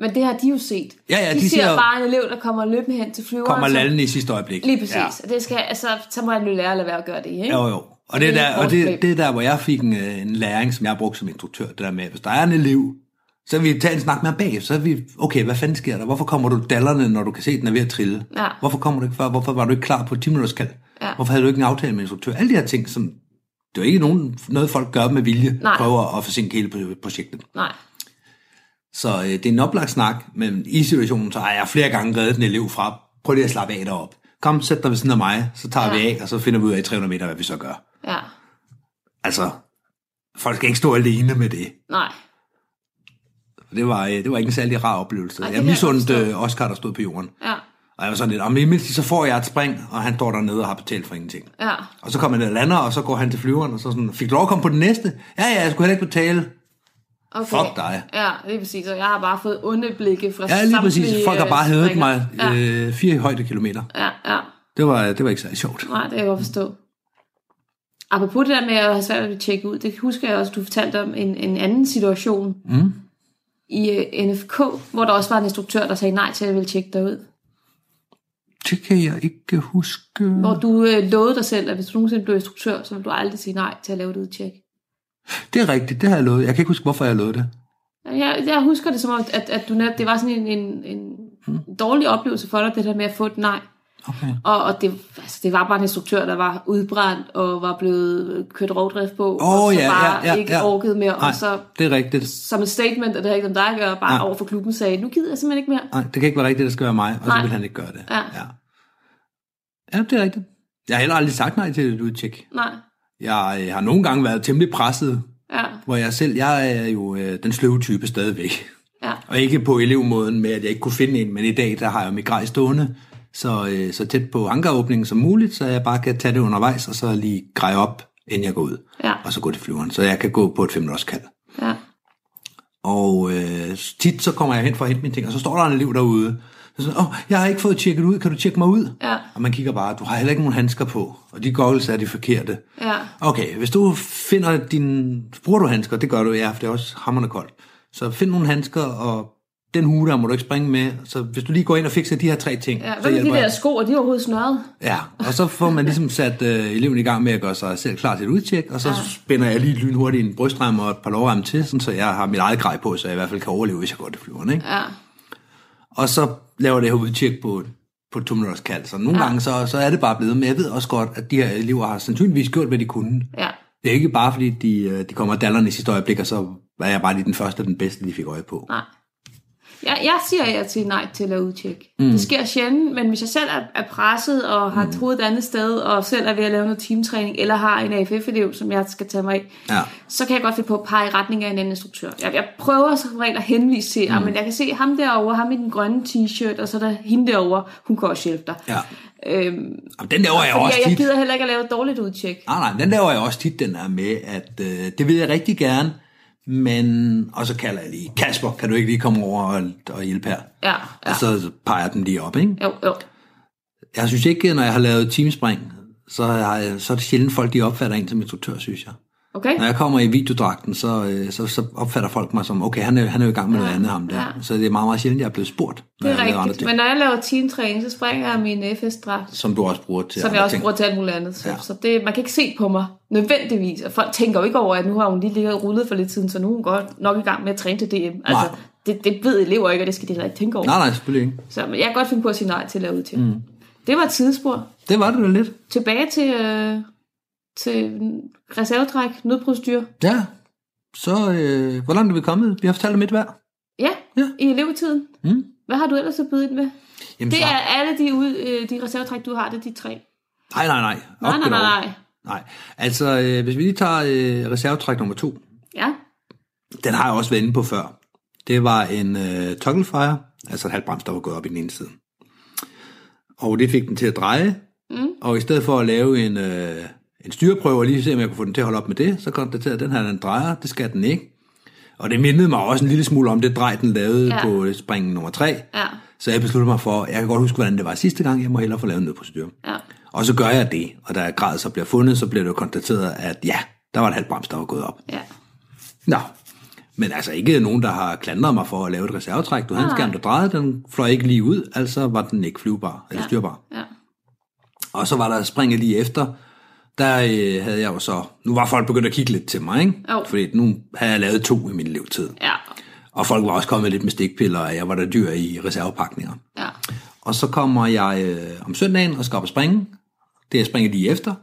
Men det har de jo set. Ja, ja, de, de ser siger- bare en elev, der kommer løbende hen til flyveren. Kommer lallende i sidste øjeblik. Lige præcis. Ja. Og det skal, altså, så må han jo lære at lade være at gøre det, ikke? Jo, jo. Og det, er er der, og det, det er der, hvor jeg fik en, øh, en læring, som jeg har brugt som instruktør. Det der med, hvis der er en elev, så vil vi tage en snak med ham bag. Så er vi, okay, hvad fanden sker der? Hvorfor kommer du dallerne, når du kan se, at den er ved at trille? Ja. Hvorfor kommer du ikke før? Hvorfor var du ikke klar på 10 minutters kald? Ja. Hvorfor havde du ikke en aftale med instruktør? Alle de her ting, som det er ikke nogen, noget, folk gør med vilje, Nej. prøver at forsinke hele pro- projektet. Nej. Så øh, det er en oplagt snak, men i situationen, så har jeg flere gange reddet en elev fra, prøv lige at slappe af derop. Kom, sæt dig ved siden af mig, så tager Ja. vi af, og så finder vi ud af i 300 meter, hvad vi så gør. Ja. Altså, folk skal ikke stå alene med det. Nej. Det var, øh, det var ikke en særlig rar oplevelse. Ej, jeg misundte øh, Oscar, der stod på jorden. Ja. Og jeg var sådan lidt, om mindst så får jeg et spring, og han står dernede og har betalt for ingenting. Ja. Og så kommer han ned og lander, og så går han til flyveren, og så sådan, fik du lov at komme på den næste? Ja, ja, jeg skulle heller ikke betale. Okay. Fuck dig. Ja, det er præcis. Og jeg har bare fået onde blikke fra Ja, lige præcis. Folk har bare hævet mig Ja. øh, fire højde kilometer. ja, ja. Det var, det var ikke særlig sjovt. Nej, det kan jeg godt forstå. Apropos det der med at have svært ved at tjekke ud, det husker jeg også, du fortalte om en, en anden situation Mm. i øh, NFK, hvor der også var en instruktør, der sagde nej til, at jeg ville tjekke dig ud. Det kan jeg ikke huske. Hvor du øh, lovede dig selv, at hvis du nogensinde blev instruktør, så ville du aldrig sige nej til at lave et udtjek. Det er rigtigt, det har jeg lovet. Jeg kan ikke huske, hvorfor jeg lovede det. Jeg, jeg husker det som om, at, at du netop, det var sådan en, en, en dårlig oplevelse for dig, det der med at få et nej. Okay. Og, og det, altså, det var bare en instruktør, der var udbrændt og var blevet kørt rovdrift på, Åh, og så ja, bare ja, ja, ikke ja. orkede mere. Nej, Og så det er rigtigt. som et statement, og det har ikke om dig at gøre, bare Nej. over for klubben sagde, nu gider jeg simpelthen ikke mere. Nej, det kan ikke være rigtigt, det skal være mig, og så Nej. vil han ikke gøre det. Ja. ja. Ja, det er rigtigt. Jeg har heller aldrig sagt nej til et udtjek. Nej, Jeg har nogle gange været temmelig presset, ja, hvor jeg selv, jeg er jo øh, den sløve type stadigvæk. ja, Og ikke på elevmåden med, at jeg ikke kunne finde en, men i dag, der har jeg mit grej stående, så, øh, så tæt på ankeråbningen som muligt, så jeg bare kan tage det undervejs, og så lige greje op, inden jeg går ud. Ja. Og så gå til flyveren, så jeg kan gå på et 5 minutters kald. ja, Og øh, tit så kommer jeg hen for at hente mine ting, og så står der en elev derude. Så sådan, åh, jeg har ikke fået tjekket ud, kan du tjekke mig ud? Ja. Og man kigger bare, du har heller ikke nogen handsker på, og de goggles er de forkerte. ja, Okay, hvis du finder din... Bruger du handsker? Det gør du, ja, for det er også hammerende koldt. Så find nogle handsker, og den hue der må du ikke springe med. Så hvis du lige går ind og fikser de her tre ting, ja. så Hvad med de der jeg. sko, og de er overhovedet snørret? Ja, og så får man ligesom sat øh, eleven i gang med at gøre sig selv klar til et udtjek, og så ja. spænder jeg lige lynhurtigt en brystrem og et par lovrem til, sådan, så jeg har mit eget grej på, så jeg i hvert fald kan overleve, hvis jeg går til flyveren. Ikke? Ja, Og så laver det her udtjek på, på to minutters kald. Så nogle ja. gange så, så er det bare blevet, men jeg ved også godt, at de her elever har sandsynligvis gjort, hvad de kunne. ja, Det er ikke bare fordi, de, øh, de kommer dallerne i sidste øjeblik, og så var jeg bare lige den første og den bedste, de fik øje på. nej. Jeg, jeg siger ja til nej til at lave udtjek. Mm. Det sker sjældent, men hvis jeg selv er, er presset og har mm. troet et andet sted, og selv er ved at lave noget teamtræning, eller har en AFF-elev, som jeg skal tage mig af, Ja. så kan jeg godt finde på at pege i retning af en anden instruktør. Jeg, jeg prøver som regel at henvise til, mm. men jeg kan se ham derovre, ham i den grønne t-shirt, og så er der hende derovre, hun kan også hjælpe dig. Ja. Øhm, Og den laver jeg også jeg, jeg tit. gider heller ikke at lave et dårligt udtjek. Nej, nej, den laver jeg også tit, den er med, at øh, det vil jeg rigtig gerne, men... Og så kalder jeg lige, Kasper, kan du ikke lige komme over og, og hjælpe her? Ja, ja. Og så peger dem lige op, ikke? Jo, jo. Jeg synes ikke, når jeg har lavet teamspring, så, har jeg, så er det sjældent folk, de opfatter en som instruktør, synes jeg. Okay? Når jeg kommer i videodragten, så, øh, så, så opfatter folk mig som, okay, han er, han er jo i gang med noget andet, ham der. ja. Så det er meget, meget sjældent, jeg er blevet spurgt. Det er rigtigt. Men når jeg laver teamtræning, så springer jeg min FS-dragt, Som du også bruger til som jeg også ting. bruger til alt muligt andet. Så, Ja. ja. så det, man kan ikke se på mig nødvendigvis. Og folk tænker jo ikke over, at nu har hun lige ligget og rullet for lidt siden, så nu er hun godt nok i gang med at træne til DM. Altså, Nej. det, det ved elever ikke, og det skal de heller ikke tænke over. Nej, nej, selvfølgelig ikke. Så men jeg kan godt finde på at sige nej til at lave ud til. Mm. Det var et tidsspor. Det var det da lidt. Tilbage til, øh, til reservetræk, nødprocedur. Ja, så øh, hvor langt er vi kommet? Vi har fortalt om et hver. Ja, Ja. i elevtiden. Mm. Hvad har du ellers så byde ind med? Jamen, Det så- er alle de, ud, øh, de reservetræk, du har, det er de tre. Nej, nej, nej. Nej, Op nej, nej, nej. Nej, altså øh, hvis vi lige tager øh, reservetræk nummer to, Ja, den har jeg også været inde på før. Det var en øh, toggle fire, altså et halvt brems, der var gået op i den ene side. Og det fik den til at dreje, mm. og i stedet for at lave en, øh, en styreprøve og lige se, om jeg kunne få den til at holde op med det, så konstaterede jeg, at den her den drejer, det skal den ikke. Og det mindede mig også en lille smule om det drej, den lavede Ja. ja. på spring nummer 3. ja, Så jeg besluttede mig for, jeg kan godt huske, hvordan det var sidste gang, jeg må hellere få lavet en nødprocedure. ja. Og så gør jeg det, og da grad så bliver fundet, så bliver det jo konstateret, at ja, der var et halvt brems, der var gået op. ja. Nå, men altså ikke nogen, der har klandret mig for at lave et reservetræk. Du havde en skærm, der drejede, den fløj ikke lige ud, altså var den ikke flyvbar, eller styrbar. ja. Og så var der springet lige efter, der øh, havde jeg jo så, nu var folk begyndt at kigge lidt til mig, ikke? Jo. Fordi nu havde jeg lavet to i min levetid. Ja, Og folk var også kommet lidt med stikpiller, og jeg var der dyr i reservepakninger. ja. Og så kommer jeg øh, om søndagen og skal op og springe. Det jeg springer lige efter.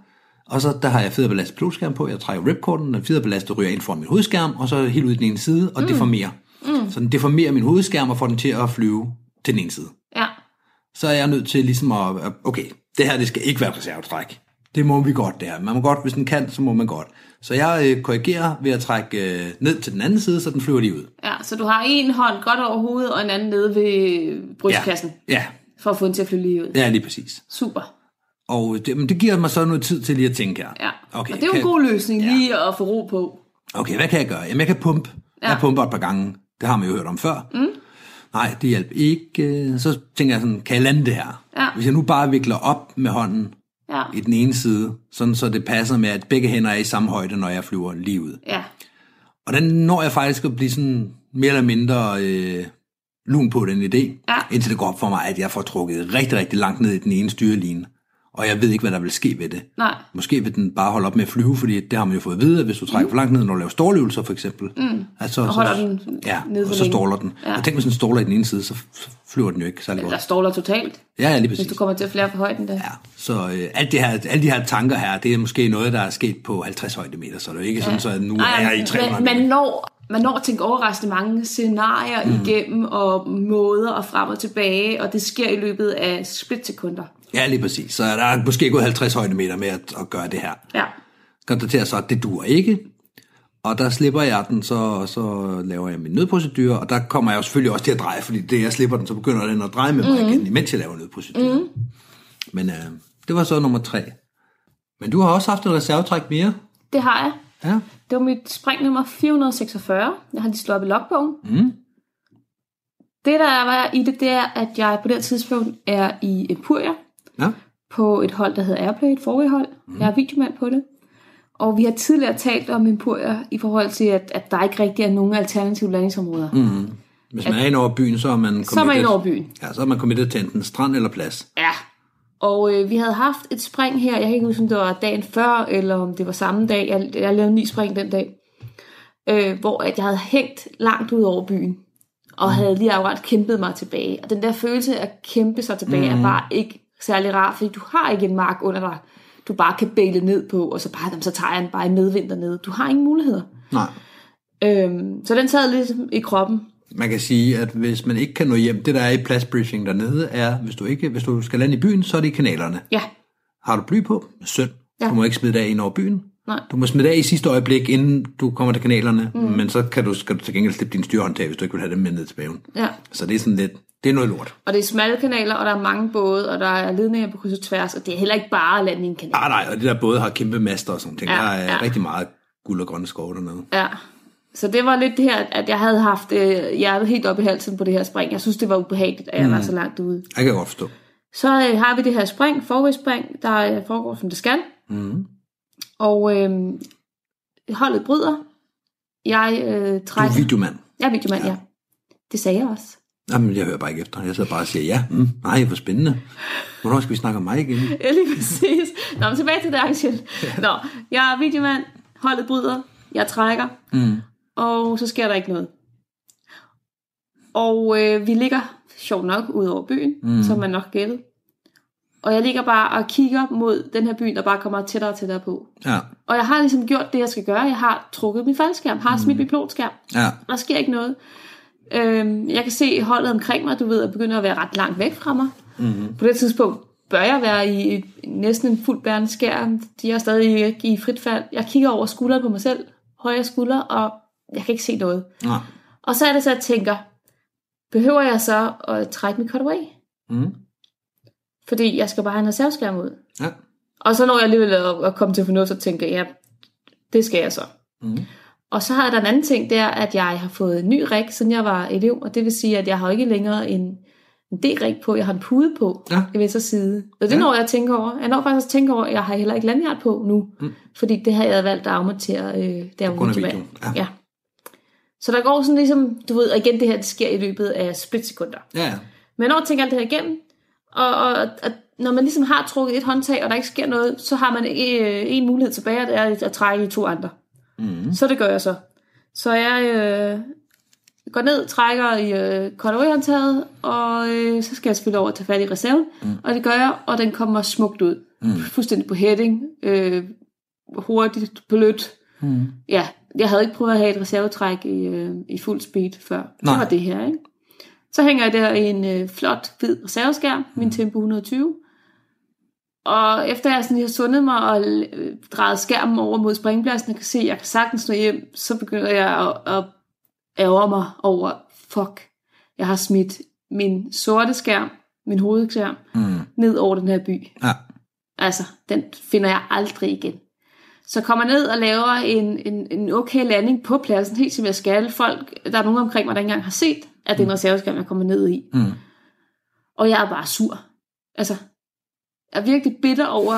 Og så der har jeg federbelastet pilotskærm på. Jeg trækker ripcorden, den federbelastet ryger ind foran min hovedskærm, og så helt ud i den ene side og mm. deformerer. Mm. Så den deformerer min hovedskærm og får den til at flyve til den ene side. Ja, Så er jeg nødt til ligesom at, okay, det her det skal ikke være et reservetræk. Det må vi godt, det her. Man må godt, hvis den kan, så må man godt. Så jeg øh, korrigerer ved at trække øh, ned til den anden side, så den flyver lige ud. ja. Så du har en hånd godt over hovedet, og en anden nede ved brystkassen, Ja, ja, for at få den til at flyve lige ud. ja lige præcis. Super. Og det, men det giver mig så noget tid til lige at tænke her. Ja, Okay, og det er jo en god løsning lige at få ro på. Okay, hvad kan jeg gøre? Jamen, jeg kan pumpe. Ja. Jeg pumper et par gange. Det har man jo hørt om før. Mm. Nej, det hjælper ikke. Så tænker jeg sådan, kan jeg lande det her? Ja. Hvis jeg nu bare vikler op med hånden Ja, i den ene side, sådan så det passer med, at begge hænder er i samme højde, når jeg flyver lige ud. ja, Og den når jeg faktisk at blive sådan mere eller mindre øh, lun på den idé, Ja. indtil det går op for mig, at jeg får trukket rigtig, rigtig langt ned i den ene styreline. Og jeg ved ikke, hvad der vil ske ved det. nej. Måske vil den bare holde op med at flyve, fordi det har man jo fået at vide, at hvis du trækker for langt ned, når du laver ståløvelser for eksempel, mm. altså, Og holder den ja, for og så ståler den. Ja. Ja. Og tænk, hvis den ståler i den ene side, så så flyver den jo ikke særlig godt. ståler totalt, Ja, ja, lige hvis præcis. du kommer til at flere på højden der. Ja, så øh, alt det her, alle de her tanker her, det er måske noget, der er sket på 50 højdemeter, så det er jo ikke sådan, så nu er jeg i 300 man, man, når, man når at tænke overraskende mange scenarier mm. igennem, og måder og frem og tilbage, og det sker i løbet af splitsekunder. Ja, lige præcis. Så der er måske gået 50 højdemeter med at, at gøre det her. Ja, konstaterer så, at det dur ikke. Og der slipper jeg den, så, og så laver jeg min nødprocedure, og der kommer jeg jo selvfølgelig også til at dreje, fordi det jeg slipper den, så begynder den at dreje med mig mm. igen, imens jeg laver nødprocedure. Mm. Men øh, det var så nummer tre. Men du har også haft et reservetræk mere. det har jeg. Ja. Det var mit spring nummer 446. Jeg har lige slået op i logbogen. Mm. Det, der var i det, det er, at jeg på det tidspunkt er i Empuria Ja. på et hold, der hedder Airplay, et forrige hold. Mm. Jeg er videomand på det. Og vi har tidligere talt om Empuria i forhold til, at, at der ikke rigtig er nogen alternative landingsområder. Mm. Hvis man er inde over byen, så er man Så er man committed- inde over byen. Ja, så er man committed til enten strand eller plads. Ja. Og øh, vi havde haft et spring her, jeg kan ikke huske, om det var dagen før, eller om det var samme dag. Jeg, jeg lavede ni spring den dag. Øh, hvor at jeg havde hængt langt ud over byen. Og havde lige akkurat kæmpet mig tilbage. Og den der følelse af at kæmpe sig tilbage mm. er bare ikke særlig rar, fordi du har ikke en mark under dig, du bare kan bæle ned på, og så bare, jamen, så tager jeg den bare i medvind dernede. Du har ingen muligheder. Nej. Øhm, så den sad lidt i kroppen. Man kan sige, at hvis man ikke kan nå hjem, det der er i pladsbriefing dernede, er, hvis du, ikke, hvis du skal lande i byen, så er det i kanalerne. Ja, Har du bly på? Synd. Ja. Du må ikke smide det af ind over byen. Nej. Du må smide det af i sidste øjeblik, inden du kommer til kanalerne, mm. men så kan du, skal du til gengæld slippe din styrehåndtag, hvis du ikke vil have dem med ned til bagen. ja. Så det er sådan lidt, det er noget lort. Og det er smalle kanaler, og der er mange både, og der er ledninger på kryds og tværs, og det er heller ikke bare at lande i en kanal. Nej, nej, og det der både har kæmpe master og sådan ting. Ja, Ja, der er ja. ja. rigtig meget guld og grønne skove dernede. Ja. Så det var lidt det her, at jeg havde haft øh, hjertet helt op i halsen på det her spring. Jeg synes, det var ubehageligt, at jeg var så langt ude. Jeg kan godt forstå. Så øh, har vi det her spring, forvægspring, der øh, foregår, som det skal. Mm. Og øh, holdet bryder. Jeg øh, Du er trækker... videomand. Jeg er videomand, ja. Det sagde jeg også. Jamen, jeg hører bare ikke efter. Jeg sidder bare og siger ja. Mm. Nej, hvor spændende. Hvornår skal vi snakke om mig igen? Ja, lige præcis. Nå, men tilbage til det, Angel. Nå, jeg er videomand, holdet bryder, jeg trækker, Mm. og så sker der ikke noget. Og øh, vi ligger, sjovt nok, ud over byen, mm. som man nok gættede. Og jeg ligger bare og kigger mod den her by, der bare kommer tættere og tættere på. Ja, Og jeg har ligesom gjort det, jeg skal gøre. Jeg har trukket min faldskærm, har smidt min pilotskærm. ja. Der sker ikke noget. Øhm, jeg kan se holdet omkring mig, du ved, er begyndt at være ret langt væk fra mig. Mm-hmm. På det tidspunkt bør jeg være i næsten en fuld bærende skærm. De er stadig ikke i frit fald. Jeg kigger over skulderen på mig selv, højre skulder, og jeg kan ikke se noget. Nej. Og så er det så, at jeg tænker, behøver jeg så at trække mit cutaway? Mm. Fordi jeg skal bare have en reserveskærm ud. Ja. Og så når jeg alligevel at, at komme til fornuft og tænker, ja, det skal jeg så. Mm. Og så har der en anden ting, det er, at jeg har fået en ny rig, siden jeg var elev, og det vil sige, at jeg har ikke længere en, en D-rig på, jeg har en pude på Ja. i venstre side. Og det Ja. når jeg tænker over. Jeg når faktisk at tænke over, at jeg har heller ikke lanyard på nu, mm. fordi det har jeg valgt at afmontere, øh, der grund af ja. ja. Så der går sådan ligesom, du ved, og igen det her, det sker i løbet af splitsekunder. Ja, Men når jeg tænker alt det her igennem, og, og, og når man ligesom har trukket et håndtag, og der ikke sker noget, så har man øh, en mulighed tilbage, og det er at trække i to andre. Mm. Så det gør jeg så. Så jeg øh, går ned, trækker i øh, håndtaget, og øh, så skal jeg selvfølgelig over og tage fat i reserven, mm. og det gør jeg, og den kommer smukt ud. Mm. Fuldstændig på heading, øh, hurtigt, blødt. Mm. Ja, jeg havde ikke prøvet at have et reservetræk i, øh, i fuld speed før. Nej. Det var det her, ikke? Så hænger jeg der i en øh, flot, hvid reserveskærm, min Tempo 120. Og efter jeg sådan lige har sundet mig og drejet skærmen over mod springpladsen, og kan se, at jeg kan sagtens nå hjem, så begynder jeg at, at ærge mig over, fuck, jeg har smidt min sorte skærm, min hovedskærm, Mm. ned over den her by. Ja. Altså, den finder jeg aldrig igen. Så kommer ned og laver en, en, en okay landing på pladsen, helt som jeg skal. Folk, der er nogen omkring mig, der ikke engang har set, at det er en reserveskærm, jeg kommer ned i. Mm. Og jeg er bare sur. Altså, jeg er virkelig bitter over,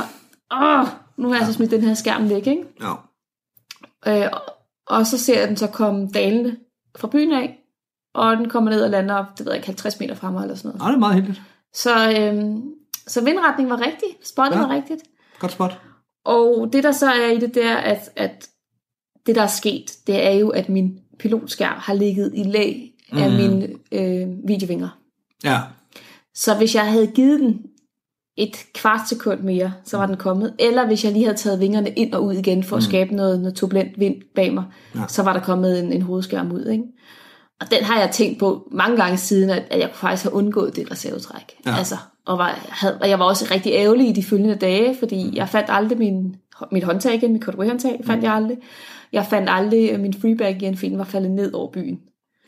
åh, nu har jeg så smidt den her skærm væk, ikke? Ja. Øh, og- så ser jeg den så komme dalende fra byen af, og den kommer ned og lander, det ved jeg ikke, 50 meter fra mig eller sådan noget. Ja, det er meget heldigt. Så, øhm, så vindretningen var rigtig, spottet Ja. ja. var rigtigt. Godt spot. Og det der så er i det, det er, at, at det der er sket, det er jo, at min pilotskærm har ligget i lag af Mm. mine øh, videovinger. Ja. Så hvis jeg havde givet den et kvart sekund mere, så var den kommet. Eller hvis jeg lige havde taget vingerne ind og ud igen for at skabe noget, noget turbulent vind bag mig, Ja. så var der kommet en, en hovedskærm ud. Ikke? Og den har jeg tænkt på mange gange siden, at, at jeg kunne faktisk have undgået det reservetræk. Ja. Altså, og, var, havde, og jeg var også rigtig ærgerlig i de følgende dage, fordi jeg fandt aldrig min, mit håndtag igen, mit cutaway håndtag fandt jeg aldrig. Jeg fandt aldrig øh, min freebag igen, fordi den var faldet ned over byen.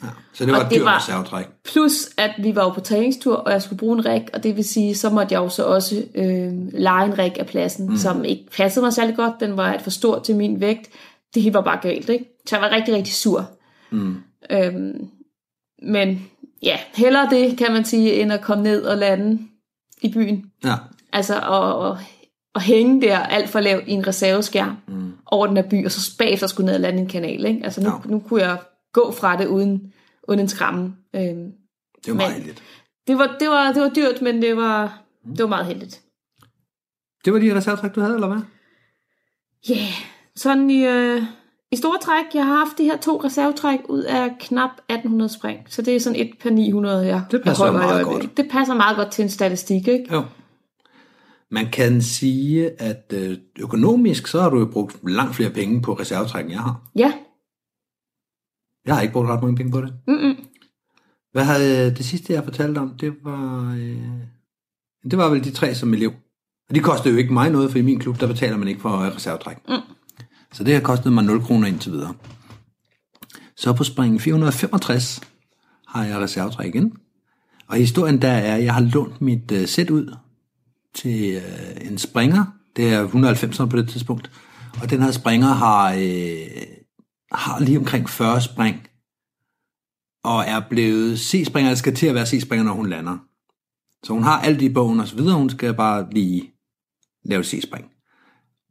Ja. Så det var Og et det dyrt var- reservetræk. Plus, at vi var jo på træningstur, og jeg skulle bruge en rig, og det vil sige, så måtte jeg jo så også øh, lege en rig af pladsen, mm. som ikke passede mig særlig godt. Den var alt for stor til min vægt. Det hele var bare galt, ikke? Så jeg var rigtig, rigtig sur. Mm. Øhm, men ja, hellere det, kan man sige, end at komme ned og lande i byen. Ja. Altså at, at, at hænge der alt for lavt i en reserveskærm mm. over den her by, og så bagefter skulle ned og lande i en kanal. Ikke? Altså nu, Ja. nu kunne jeg gå fra det uden, uden en skræmme. Øhm, Det var meget heldigt. det, var, det, var, det var dyrt, men det var, det var meget heldigt. Det var de reservetræk, du havde, eller hvad? Ja, yeah. sådan i, øh, i store træk, jeg har haft de her to reservetræk ud af knap 1800 spring, så det er sådan et per 900, jeg Det passer jeg meget øjeblikket. Det passer meget godt til en statistik, ikke? Jo. Man kan sige, at øh, økonomisk, så har du jo brugt langt flere penge på reservetræk, end jeg har. Ja, Jeg har ikke brugt ret mange penge på det. Mm-mm. Hvad havde det sidste, jeg fortalte om, det var, øh, det var vel de tre som elev. Og de kostede jo ikke mig noget, for i min klub, der betaler man ikke for øh, reservetræk. Mm. Så det har kostet mig 0 kroner indtil videre. Så på spring 465 har jeg reservetræk igen. Og historien der er, at jeg har lånt mit øh, sæt ud til øh, en springer. Det er 190 på det tidspunkt. Og den her springer har, øh, har lige omkring 40 spring. Og er blevet C-springer, skal til at være C-springer, når hun lander. Så hun har alt i bogen og så videre. Hun skal bare lige lave C-spring.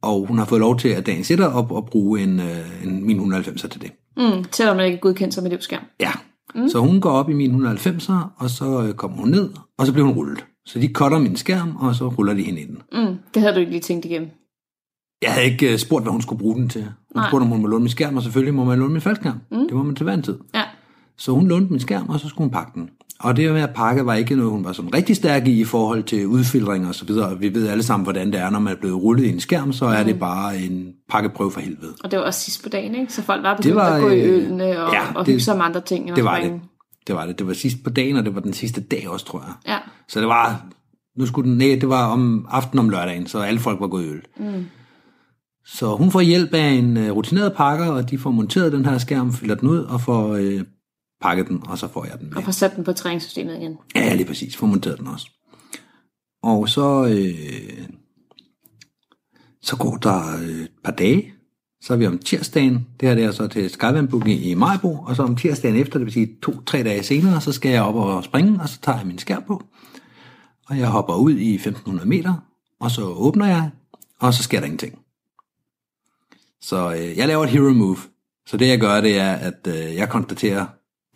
Og hun har fået lov til at dagen sætter op og bruge en, øh, en min 190'er til det. Mm, selvom man ikke er godkendt som elevskærm. Ja. Mm. Så hun går op i min 190'er, og så øh, kommer hun ned, og så bliver hun rullet. Så de cutter min skærm, og så ruller de hende i den. Mm, det havde du ikke lige tænkt igennem. Jeg havde ikke øh, spurgt, hvad hun skulle bruge den til. Hun Nej. spurgte, om hun må låne min skærm, og selvfølgelig må man låne min faldskærm. Mm. Det må man til hver en tid. Ja. Så hun lånte min skærm, og så skulle hun pakke den. Og det med at pakke var ikke noget, hun var sådan rigtig stærk i i forhold til udfiltring og så videre. Vi ved alle sammen, hvordan det er, når man er blevet rullet i en skærm, så er det bare en pakkeprøve for helvede. Og det var også sidst på dagen, ikke? Så folk var Det begyndt var, at gå i øh, ølene og, ja, og det- hygge sig om andre ting. end det var springe. Det var det. Det var sidst på dagen, og det var den sidste dag også, tror jeg. Ja. Så det var, nu skulle den, nej, det var om aftenen om lørdagen, så alle folk var gået i øl. Mm. Så hun får hjælp af en øh, rutineret pakker, og de får monteret den her skærm, fylder den ud og får øh, pakket den, og så får jeg den med. Og får sat den på træningssystemet igen. Ja, lige præcis. Får monteret den også. Og så, øh, så går der øh, et par dage. Så er vi om tirsdagen. Det her det er så til Skyvandbooking i Majbo. Og så om tirsdagen efter, det vil sige to-tre dage senere, så skal jeg op og springe, og så tager jeg min skærm på. Og jeg hopper ud i 1500 meter, og så åbner jeg, og så sker der ingenting. Så øh, jeg laver et hero move. Så det jeg gør, det er, at øh, jeg konstaterer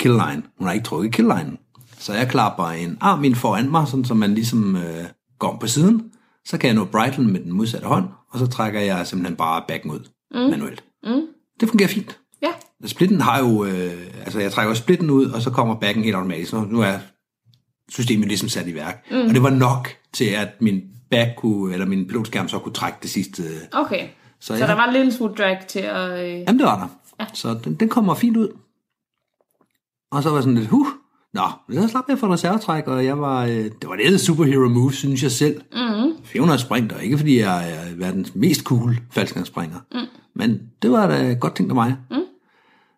killline. Hun har ikke trukket killlinen. Så jeg klapper en arm ind foran mig, sådan så man ligesom øh, går om på siden. Så kan jeg nå bridlen med den modsatte hånd, og så trækker jeg simpelthen bare backen ud mm. manuelt. Mm. Det fungerer fint. Ja. Splitten har jo, øh, altså jeg trækker splitten ud, og så kommer backen helt automatisk. Så nu er systemet ligesom sat i værk. Mm. Og det var nok til, at min back kunne, eller min pilotskærm så kunne trække det sidste. Okay. Så, så jeg- der var en lille smule drag til at... Øh... Jamen, det var der. Ja. Så den, den kommer fint ud. Og så var jeg sådan lidt, huh, nå, så slap jeg for reservetræk, og jeg var, øh, det var et superhero move, synes jeg selv. Mm. 400 spring, og ikke fordi jeg er verdens mest cool faldskærmsspringer. Mm. Men det var da godt tænkt af mig. Mm.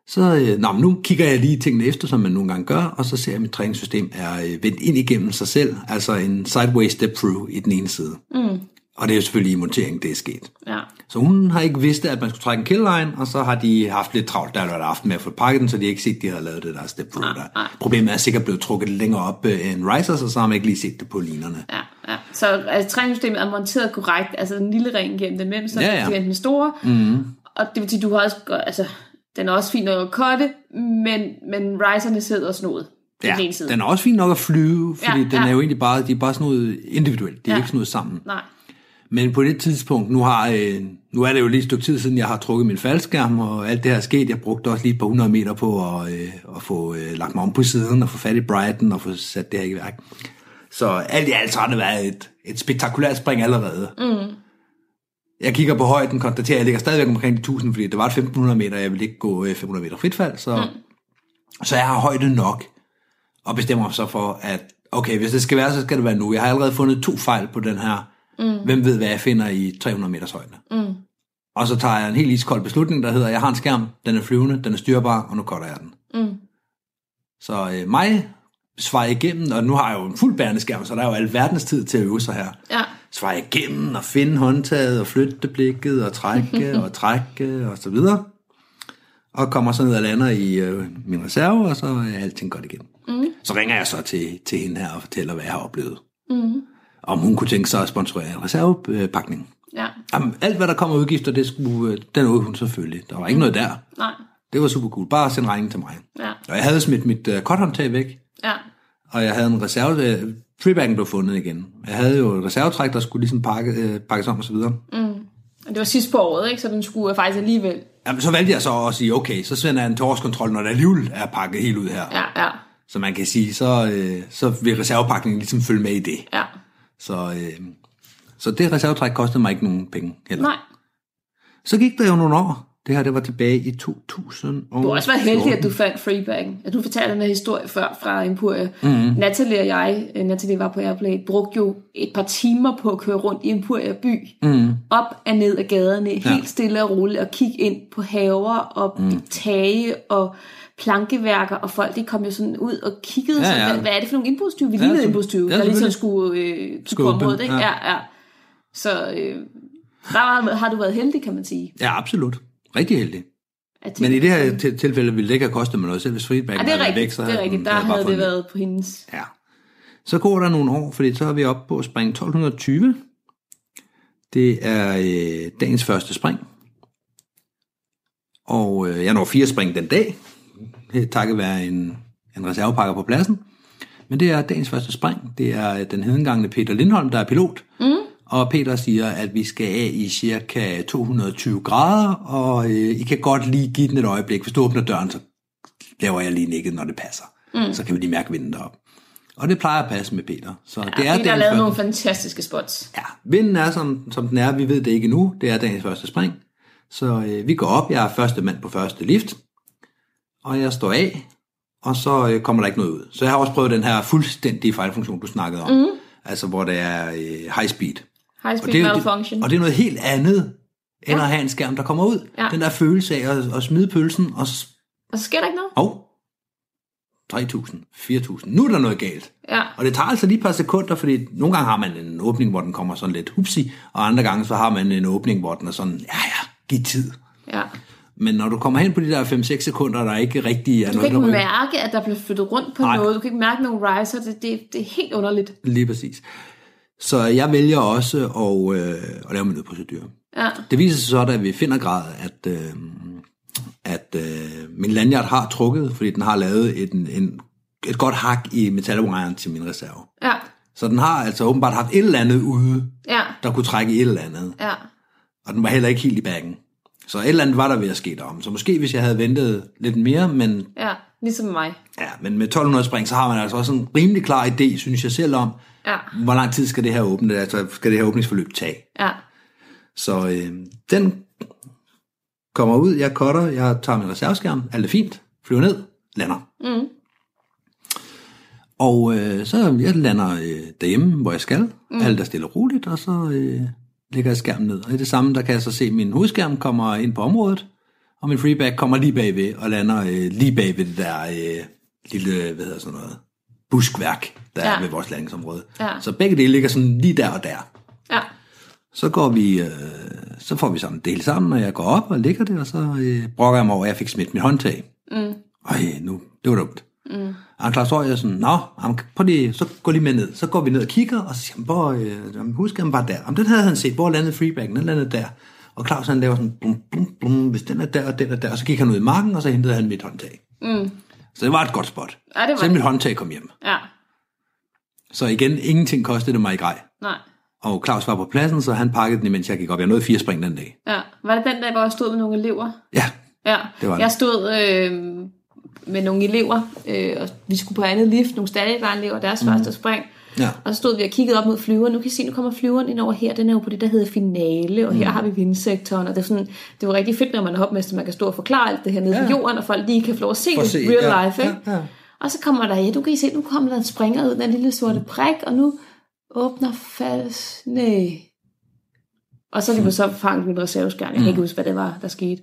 Så øh, nå, nu kigger jeg lige tingene efter, som man nogle gange gør, og så ser jeg, at mit træningssystem er øh, vendt ind igennem sig selv, altså en sideways step through i den ene side. Mm. Og det er jo selvfølgelig i monteringen, det er sket. Ja. Så hun har ikke vidst, at man skulle trække en killline, og så har de haft lidt travlt der lørdag aften med at få pakket den, så de har ikke set, at de har lavet det der step through der. Problemet er sikkert blevet trukket længere op øh, end risers, og så har man ikke lige set det på linerne. Ja, ja. Så altså, træningssystemet er monteret korrekt, altså den lille ring gennem den mellem, så Ja, ja, ja. ja. den store. Mm. Og det vil sige, du har også, altså, den er også fin nok at cutte, men, men riserne sidder snået på den den er også fin nok at flyve, fordi Ja, den ja. er jo egentlig bare, de er bare sådan noget individuelt, de er Ja. ikke sådan noget sammen. Nej, Men på det tidspunkt, nu, har, øh, nu er det jo lige et stykke tid siden, jeg har trukket min faldskærm, og alt det her er sket. Jeg brugte også lige et par hundrede meter på at, øh, at få øh, lagt mig om på siden, og få fat i Brighton, og få sat det her i værk. Så alt i alt så har det været et, et spektakulært spring allerede. Mm. Jeg kigger på højden, konstaterer, at jeg ligger stadigvæk omkring de 1000, fordi det var et 1500 meter, jeg ville ikke gå øh, 500 meter fritfald, så, mm. så jeg har højde nok, og bestemmer mig så for, at okay, hvis det skal være, så skal det være nu. Jeg har allerede fundet to fejl på den her. Mm. Hvem ved, hvad jeg finder i 300 meters højde. Mm. Og så tager jeg en helt iskold beslutning, der hedder, jeg har en skærm, den er flyvende, den er styrbar, og nu cutter jeg den. Mm. Så øh, mig svarer igennem, og nu har jeg jo en fuld bærende skærm, så der er jo alverdens tid til at øve sig her. ja. Svarer igennem og finde håndtaget og flytte blikket og trække og trække og så videre. Og kommer så ned og lander i øh, min reserve, og så er alting godt igen. Mm. Så ringer jeg så til, til hende her og fortæller, hvad jeg har oplevet. Mm. Om hun kunne tænke sig at sponsorere en reservepakning. ja. Jamen, alt hvad der kommer af udgifter, det skulle, øh, den nåede hun selvfølgelig. Der var ikke noget der. Nej, Det var super cool. Bare send regningen til mig. ja, Og jeg havde smidt mit uh, korthåndtag væk, ja. og jeg havde en reserve... Uh, freebacken blev fundet igen. Jeg havde jo et reservetræk, der skulle ligesom pakke, uh, pakkes om og så videre. Og det var sidst på året, ikke? Så den skulle faktisk alligevel... Jamen, så valgte jeg så at sige, okay, så sender jeg en til årskontrol, når der alligevel er pakket helt ud her. Ja, ja, Så man kan sige, så, øh, så vil reservepakningen ligesom følge med i det. ja. Så, øh, så det reservetræk kostede mig ikke nogen penge heller. Nej. Så gik der jo nogle år. Det her, det var tilbage i 2000. Du har også været heldig, at du fandt freebagen. At du fortalte den her historie før fra Empuria. Mhm. Mm-hmm. Natalie og jeg, øh, Natalie var på Airplay, brugte jo et par timer på at køre rundt i Empuria by. Mhm. Mm. Op og ned ad gaderne, helt stille og roligt, og kigge ind på haver og mm. tage og plankeværker, og folk de kom jo sådan ud og kiggede, Ja, ja, ja. Hvad, er det for nogle indbrudstyve? Vi Ja, lignede indbrudstyve, ja, der ligesom skulle, øh, på området. Ikke? ja. Ja. Ja, Så øh, der har, har du været heldig, kan man sige. Ja, absolut. Rigtig heldig. Men i det her til- tilfælde ville det ikke have kostet mig noget, selv hvis feedbacken Ja, det er rigtigt. væk, så det er rigtigt. Der havde havde det været på hendes... Ja. Så går der nogle år, fordi så er vi oppe på spring 1220. Det er øh, dagens første spring. Og øh, jeg når fire spring den dag, øh, takket være en, en reservepakker på pladsen. Men det er dagens første spring. Det er den hedengangne Peter Lindholm, der er pilot. Mm. Og Peter siger, at vi skal af i cirka 220 grader, og øh, I kan godt lige give den et øjeblik. Hvis du åbner døren, så laver jeg lige nikket, når det passer. Mm. Så kan vi lige mærke vinden derop. Og det plejer at passe med Peter. Så ja, det er Peter har lavet første- nogle fantastiske spots. Ja, vinden er, som, som den er. Vi ved det ikke endnu. Det er dagens første spring. Så øh, vi går op. Jeg er første mand på første lift. Og jeg står af. og så øh, kommer der ikke noget ud. Så jeg har også prøvet den her fuldstændige fejlfunktion, du snakkede om. Mm. Altså, hvor det er øh, high speed. High Og speed det, er jo- malfunction. og det er noget helt andet, end Ja. at have en skærm, der kommer ud. Ja. Den der følelse af at, at smide pølsen, og Og så sker der ikke noget? hov, 3.000, 4.000, nu er der noget galt. Ja. Og det tager altså lige et par sekunder, fordi nogle gange har man en åbning, hvor den kommer sådan lidt hupsi, og andre gange så har man en åbning, hvor den er sådan, ja ja, giv tid. ja. Men når du kommer hen på de der 5-6 sekunder, der er ikke rigtig er Du kan noget, ikke der rykker- mærke, at der bliver flyttet rundt på Nej. noget. Du kan ikke mærke nogen riser. Det, det, det er helt underligt. Lige præcis. Så jeg vælger også at, øh, at lave min nødprocedure. Ja. Det viser sig så, da vi finder grad, at, øh, at øh, min lanyard har trukket, fordi den har lavet et, en, et godt hak i metalwiren til min reserve. Ja. Så den har altså åbenbart haft et eller andet ude, Ja. der kunne trække et eller andet. Ja. Og den var heller ikke helt i bagen. Så et eller andet var der ved at ske derom. Så måske hvis jeg havde ventet lidt mere, men, Ja. Ligesom mig. ja, men med 1200 spring, så har man altså også en rimelig klar idé, synes jeg selv om, Ja. hvor lang tid skal det her åbne, altså skal det her åbningsforløb tage. Ja. Så øh, den kommer ud, jeg cutter, jeg tager min reserveskærm, alt er fint, flyver ned, lander. Mm. Og øh, så jeg lander øh, derhjemme, hvor jeg skal, mm. alt er stille og roligt, og så øh, lægger jeg skærmen ned. Og i det samme, der kan jeg så se, at min hovedskærm kommer ind på området, og min freeback kommer lige bagved, og lander øh, lige bagved det der øh, lille, hvad hedder sådan noget, buskværk, der ja. Er ved vores landingsområde. Ja. Så begge dele ligger sådan lige der og der. Ja. Så går vi, øh, så får vi sådan del sammen, og jeg går op og ligger der, og så øh, brokker jeg mig over, at jeg fik smidt mit håndtag. Mm. Øj, nu, det var dumt. Mm. Og Claus Høj er sådan, nå, jamen, prøv lige, så gå lige med ned. Så går vi ned og kigger, og så siger han, hvor, øh, jamen, husk han var der. Jamen, den havde han set, hvor landede freebacken, den landede der. Og Claus han laver sådan, blum, blum, blum, hvis den er der, og den er der. Og så gik han ud i marken, og så hentede han mit håndtag. Mm. Så det var et godt spot. Ja, det var Selv mit håndtag kom hjem. Ja. Så igen, ingenting kostede det mig i grej. Nej. Og Claus var på pladsen, så han pakkede den, imens jeg gik op. Jeg nåede fire spring den dag. Ja. Var det den dag, hvor jeg stod med nogle elever? Ja, Ja, Det var det. jeg stod øh, med nogle elever, øh, og vi skulle på andet lift, nogle elever, deres mm. første spring. ja. Og så stod vi og kiggede op mod flyveren. Nu kan I se, nu kommer flyveren ind over her. Den er jo på det, der hedder finale, og her har vi vindsektoren. Og det er, sådan, det var rigtig fedt, når man er hopmester, man kan stå og forklare alt det her nede Ja. på jorden, og folk lige kan få lov at se For se, real ja, life. Ikke? ja, ja. Og så kommer der, ja, du kan I se, nu kommer der en springer ud, den lille sorte prik, og nu åbner fals. Nej. Og så lige så fanget min reserveskærm. Jeg kan ikke huske, hvad det var, der skete.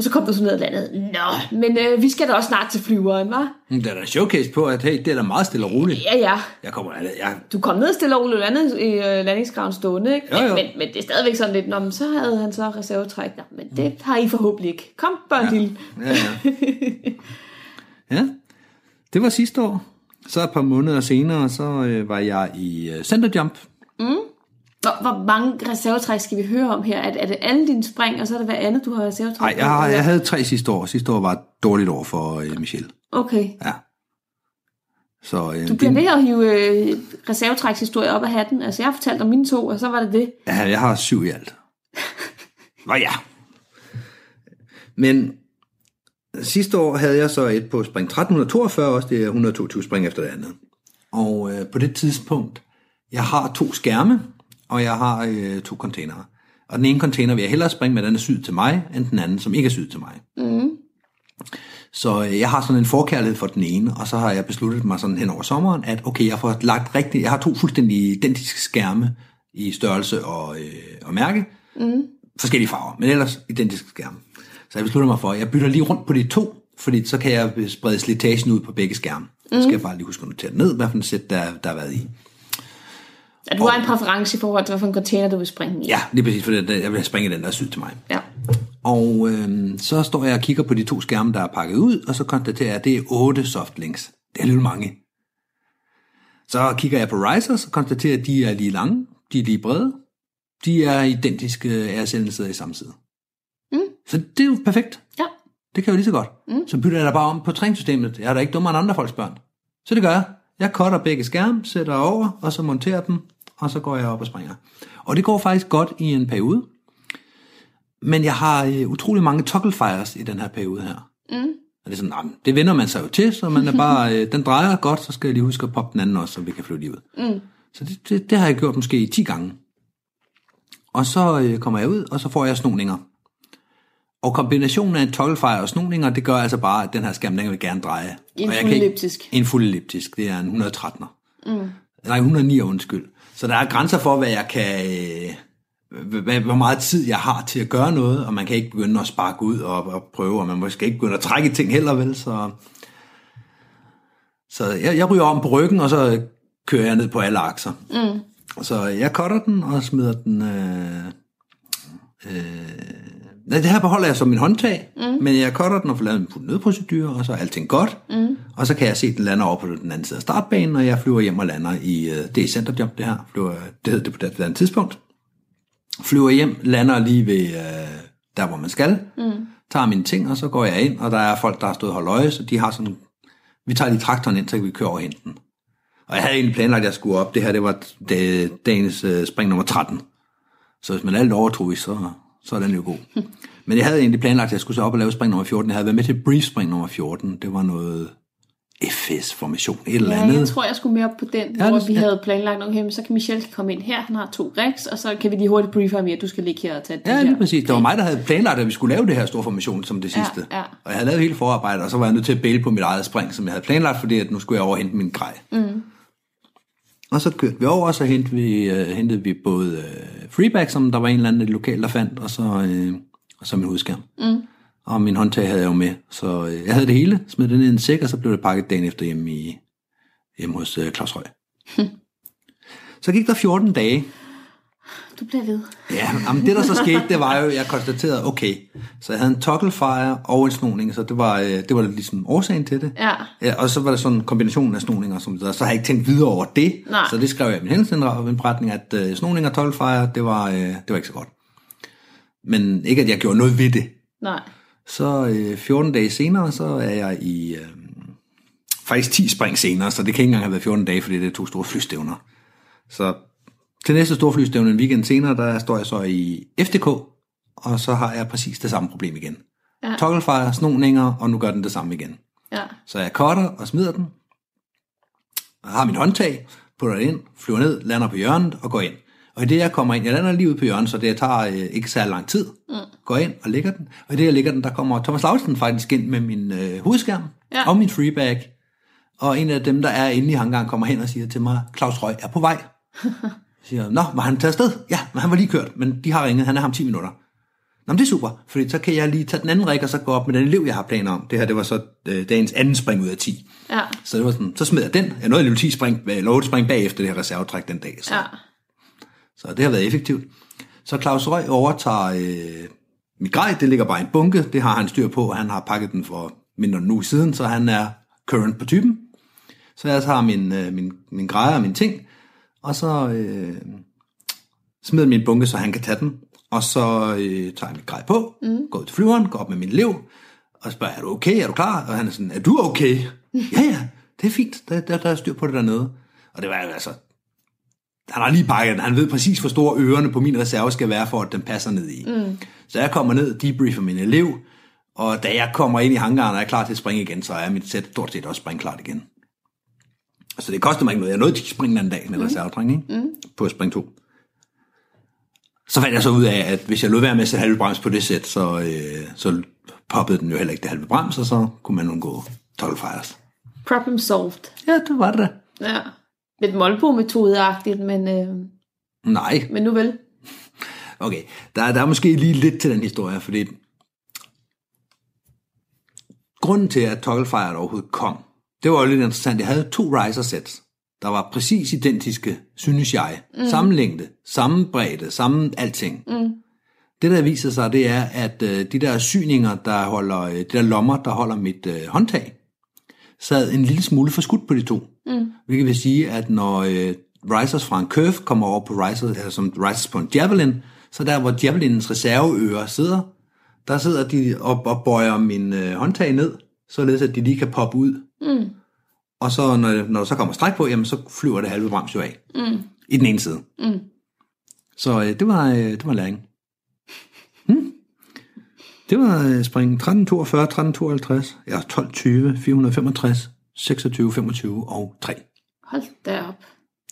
Og så kom du så ned og landede. Nå, men øh, vi skal da også snart til flyveren? Men Der er da showcase på, at hey, det er da meget stille og roligt. Ja, ja. Jeg kommer, jeg, jeg, Du kom ned stille og roligt landet i øh, landingsgraven stående, ikke? Jo, jo. Men, men, det er stadigvæk sådan lidt, Nå, men så havde han så reservetræk. Nå, men det har I forhåbentlig ikke. Kom, børn ja. lille. ja, ja. ja, det var sidste år. Så et par måneder senere, så øh, var jeg i øh, Center Jump. Hvor, hvor mange reservetræk skal vi høre om her? Er, er det alle dine spring, og så er det hver andet, du har reservetræk? Nej, jeg, jeg havde tre sidste år. Sidste år var et dårligt år for øh, Michelle. Okay. Ja. Så øh, Du bliver ved at hive øh, reservetrækshistorie op af hatten. Altså, jeg har fortalt om mine to, og så var det det. Ja, jeg har syv i alt. Nå ja. Men sidste år havde jeg så et på spring 1342, også det er 122 spring efter det andet. Og øh, på det tidspunkt, jeg har to skærme, og jeg har øh, to containere. Og den ene container vil jeg hellere springe med, den er syet til mig, end den anden, som ikke er syet til mig. Mm. Så øh, jeg har sådan en forkærlighed for den ene, og så har jeg besluttet mig sådan hen over sommeren, at okay, jeg får lagt rigtigt, jeg har to fuldstændig identiske skærme i størrelse og, øh, og mærke, mm. forskellige farver, men ellers identiske skærme. Så jeg beslutter mig for, at jeg bytter lige rundt på de to, fordi så kan jeg sprede slitagen ud på begge skærme. Mm. Så skal jeg bare lige huske at notere ned, hvad for en sæt, der, der har været i. Ja, du har en præference i forhold til, hvilken container du vil springe i. Ja, lige præcis, for det, jeg vil springe den, der er syet til mig. ja. Og øh, så står jeg og kigger på de to skærme, der er pakket ud, og så konstaterer jeg, at det er otte softlinks. Det er lidt mange. Så kigger jeg på risers og konstaterer, at de er lige lange, de er lige brede, de er identiske ASL-sidder i samme side. Mm. Så det er jo perfekt. Ja. Det kan jeg jo lige så godt. Mm. Så bytter jeg da bare om på træningssystemet. Jeg er da ikke dummere end andre folks børn. Så det gør jeg. Jeg cutter begge skærme, sætter over, og så monterer dem, og så går jeg op og springer. Og det går faktisk godt i en periode. Men jeg har øh, utrolig mange toggle fires i den her periode her. Mm. Og det er sådan, nej, men det vender man sig jo til, så man er bare, øh, den drejer godt, så skal jeg lige huske at poppe den anden også, så vi kan flyve lige ud. Mm. Så det, det, det, har jeg gjort måske 10 gange. Og så øh, kommer jeg ud, og så får jeg snoninger. Og kombinationen af en togglefejr og snoninger, det gør altså bare, at den her skærm, den vil gerne dreje. En fuld elliptisk. En fuld elliptisk, det er en 113'er. Mm. Nej, 109 undskyld. Så der er grænser for, hvad jeg kan... øh, hvad- Hvor meget tid jeg har til at gøre noget, og man kan ikke begynde at sparke ud og, og prøve, og man måske ikke begynde at trække i ting heller, vel? Så, så jeg, jeg ryger om på ryggen, og så kører jeg ned på alle akser. Mm. Så jeg cutter den og smider den... Øh, øh, nej, det her beholder jeg som min håndtag, mm. men jeg cutter den og får lavet en nødprocedure, og så er alting godt. Mm. Og så kan jeg se, at den lander over på den anden side af startbanen, og jeg flyver hjem og lander i... Øh, det er centerjump, det her. Flyver, det hed det på det andet tidspunkt. Flyver hjem, lander lige ved øh, der, hvor man skal. Mm. Tager mine ting, og så går jeg ind, og der er folk, der har stået og holdt øje, så de har sådan... Vi tager lige traktoren ind, så kan vi køre over og hente den. Og jeg havde egentlig planlagt, at jeg skulle op. Det her, det var dagens øh, spring nummer 13. Så hvis man lidt overtroisk, så, så er den jo god. Men jeg havde egentlig planlagt, at jeg skulle så op og lave spring nummer 14. Jeg havde været med til brief spring nummer 14. Det var noget FS-formation, et eller Ja, andet. jeg tror, jeg skulle mere op på den, Ja, ja, hvor det- vi ja. havde planlagt, okay, så kan Michelle komme ind her, han har to rigs, og så kan vi lige hurtigt briefe ham i, at du skal ligge her og tage det Ja, lige præcis. Det var mig, der havde planlagt, at vi skulle lave det her store formation som det Ja, sidste. ja. Og jeg havde lavet hele forarbejdet, og så var jeg nødt til at bæle på mit eget spring, som jeg havde planlagt, fordi at nu skulle jeg over hente min grej. Mm. Og så kørte vi over, og så hentede vi, uh, hentede vi både uh, freeback, som der var en eller anden lokal, der fandt, og så, uh, og så min hovedskærm. Mm. Og min håndtag havde jeg jo med, så uh, jeg havde det hele, smed det ned i en sæk, og så blev det pakket dagen efter hjemme, i, hjemme hos uh, Claus Røg. så gik der 14 dage, Du bliver ved. Ja, jamen det der så skete, det var jo, jeg konstaterede, okay, så jeg havde en togglefire og en snoning, så det var, øh, det var ligesom årsagen til det. Ja. Ja, og så var der sådan en kombination af snoninger, som så har jeg ikke tænkt videre over det. Nej. Så det skrev jeg i min hændelseindretning, at øh, snoning og togglefire, det var, øh, det var ikke så godt. Men ikke, at jeg gjorde noget ved det. Nej. Så øh, 14 dage senere, så er jeg i... Øh, faktisk 10 spring senere, så det kan ikke engang have været 14 dage, fordi det er to store flystævner. Så til næste store flystævne en weekend senere, der står jeg så i FDK, og så har jeg præcis det samme problem igen. Ja. Togglefire, snoninger, og nu gør den det samme igen. Ja. Så jeg cutter og smider den, og har mit håndtag, putter det ind, flyver ned, lander på hjørnet og går ind. Og i det jeg kommer ind, jeg lander lige ude på hjørnet, så det tager øh, ikke særlig lang tid, mm. går ind og lægger den. Og i det jeg lægger den, der kommer Thomas Lausen faktisk ind med min øh, hovedskærm Ja. og min freebag. Og en af dem, der er inde i hangaren, kommer hen og siger til mig, Claus Røg er på vej. Jeg siger, nå, var han taget afsted? Ja, men han var lige kørt, men de har ringet, han er ham 10 minutter. Nå, men det er super, fordi så kan jeg lige tage den anden rig, og så gå op med den elev, jeg har planer om. Det her, det var så øh, dagens anden spring ud af 10. Ja. Så det var sådan, så smed jeg den. Jeg nåede alligevel 10 spring, eller 8 spring bagefter det her reservetræk den dag. Så, Ja. Så det har været effektivt. Så Claus Røg overtager øh, mit grej, det ligger bare i en bunke, det har han styr på, og han har pakket den for mindre end en uge siden, så han er current på typen. Så jeg tager min, øh, min, min grejer og mine ting, og så øh, smider min bunke, så han kan tage den, og så øh, tager jeg mit grej på, mm. går ud til flyveren, går op med min elev, og spørger, er du okay, er du klar? Og han er sådan, er du okay? ja, ja, det er fint, der, der, der er styr på det dernede. Og det var altså, han har lige pakket den. Han ved præcis, hvor store ørerne på min reserve skal være, for at den passer ned i. Mm. Så jeg kommer ned, debriefer min elev, og da jeg kommer ind i hangaren og er klar til at springe igen, så er mit sæt stort set også springklart igen. Så det koster mig ikke noget. Jeg nåede 10 spring den anden dag med mm. reservetræng, ikke? Mm. På spring 2. Så fandt jeg så ud af, at hvis jeg lod være med at sætte halve brems på det sæt, så, øh, så poppede den jo heller ikke det halve brems, og så kunne man undgå 12 fires. Problem solved. Ja, det var det. Ja. Lidt målbo-metodeagtigt, men, øh, Nej, men nu vel. Okay, der, der er måske lige lidt til den historie, fordi grunden til, at Togglefire overhovedet kom, det var jo lidt interessant. Jeg havde to riser sets, der var præcis identiske, synes jeg. Mm. Samme længde, samme bredde, samme alting. Mm. Det, der viser sig, det er, at øh, de der syninger, der holder, øh, de der lommer, der holder mit øh, håndtag, sad en lille smule for skudt på de to. Mm. Hvilket vil sige, at når øh, risers fra en curve kommer over på risers, eller som risers på en javelin, så der, hvor javelinens reserveører sidder, der sidder de op og bøjer min øh, håndtag ned, således at de lige kan poppe ud. Mm. Og så, når, når der så kommer stræk på, jamen, så flyver det halve brems jo af. Mm. I den ene side. Mm. Så øh, det, var, øh, det var læring. Hmm. Det var øh, spring 1342, 1352, ja, 1220, 465, 26, 25 og 3. Hold da op.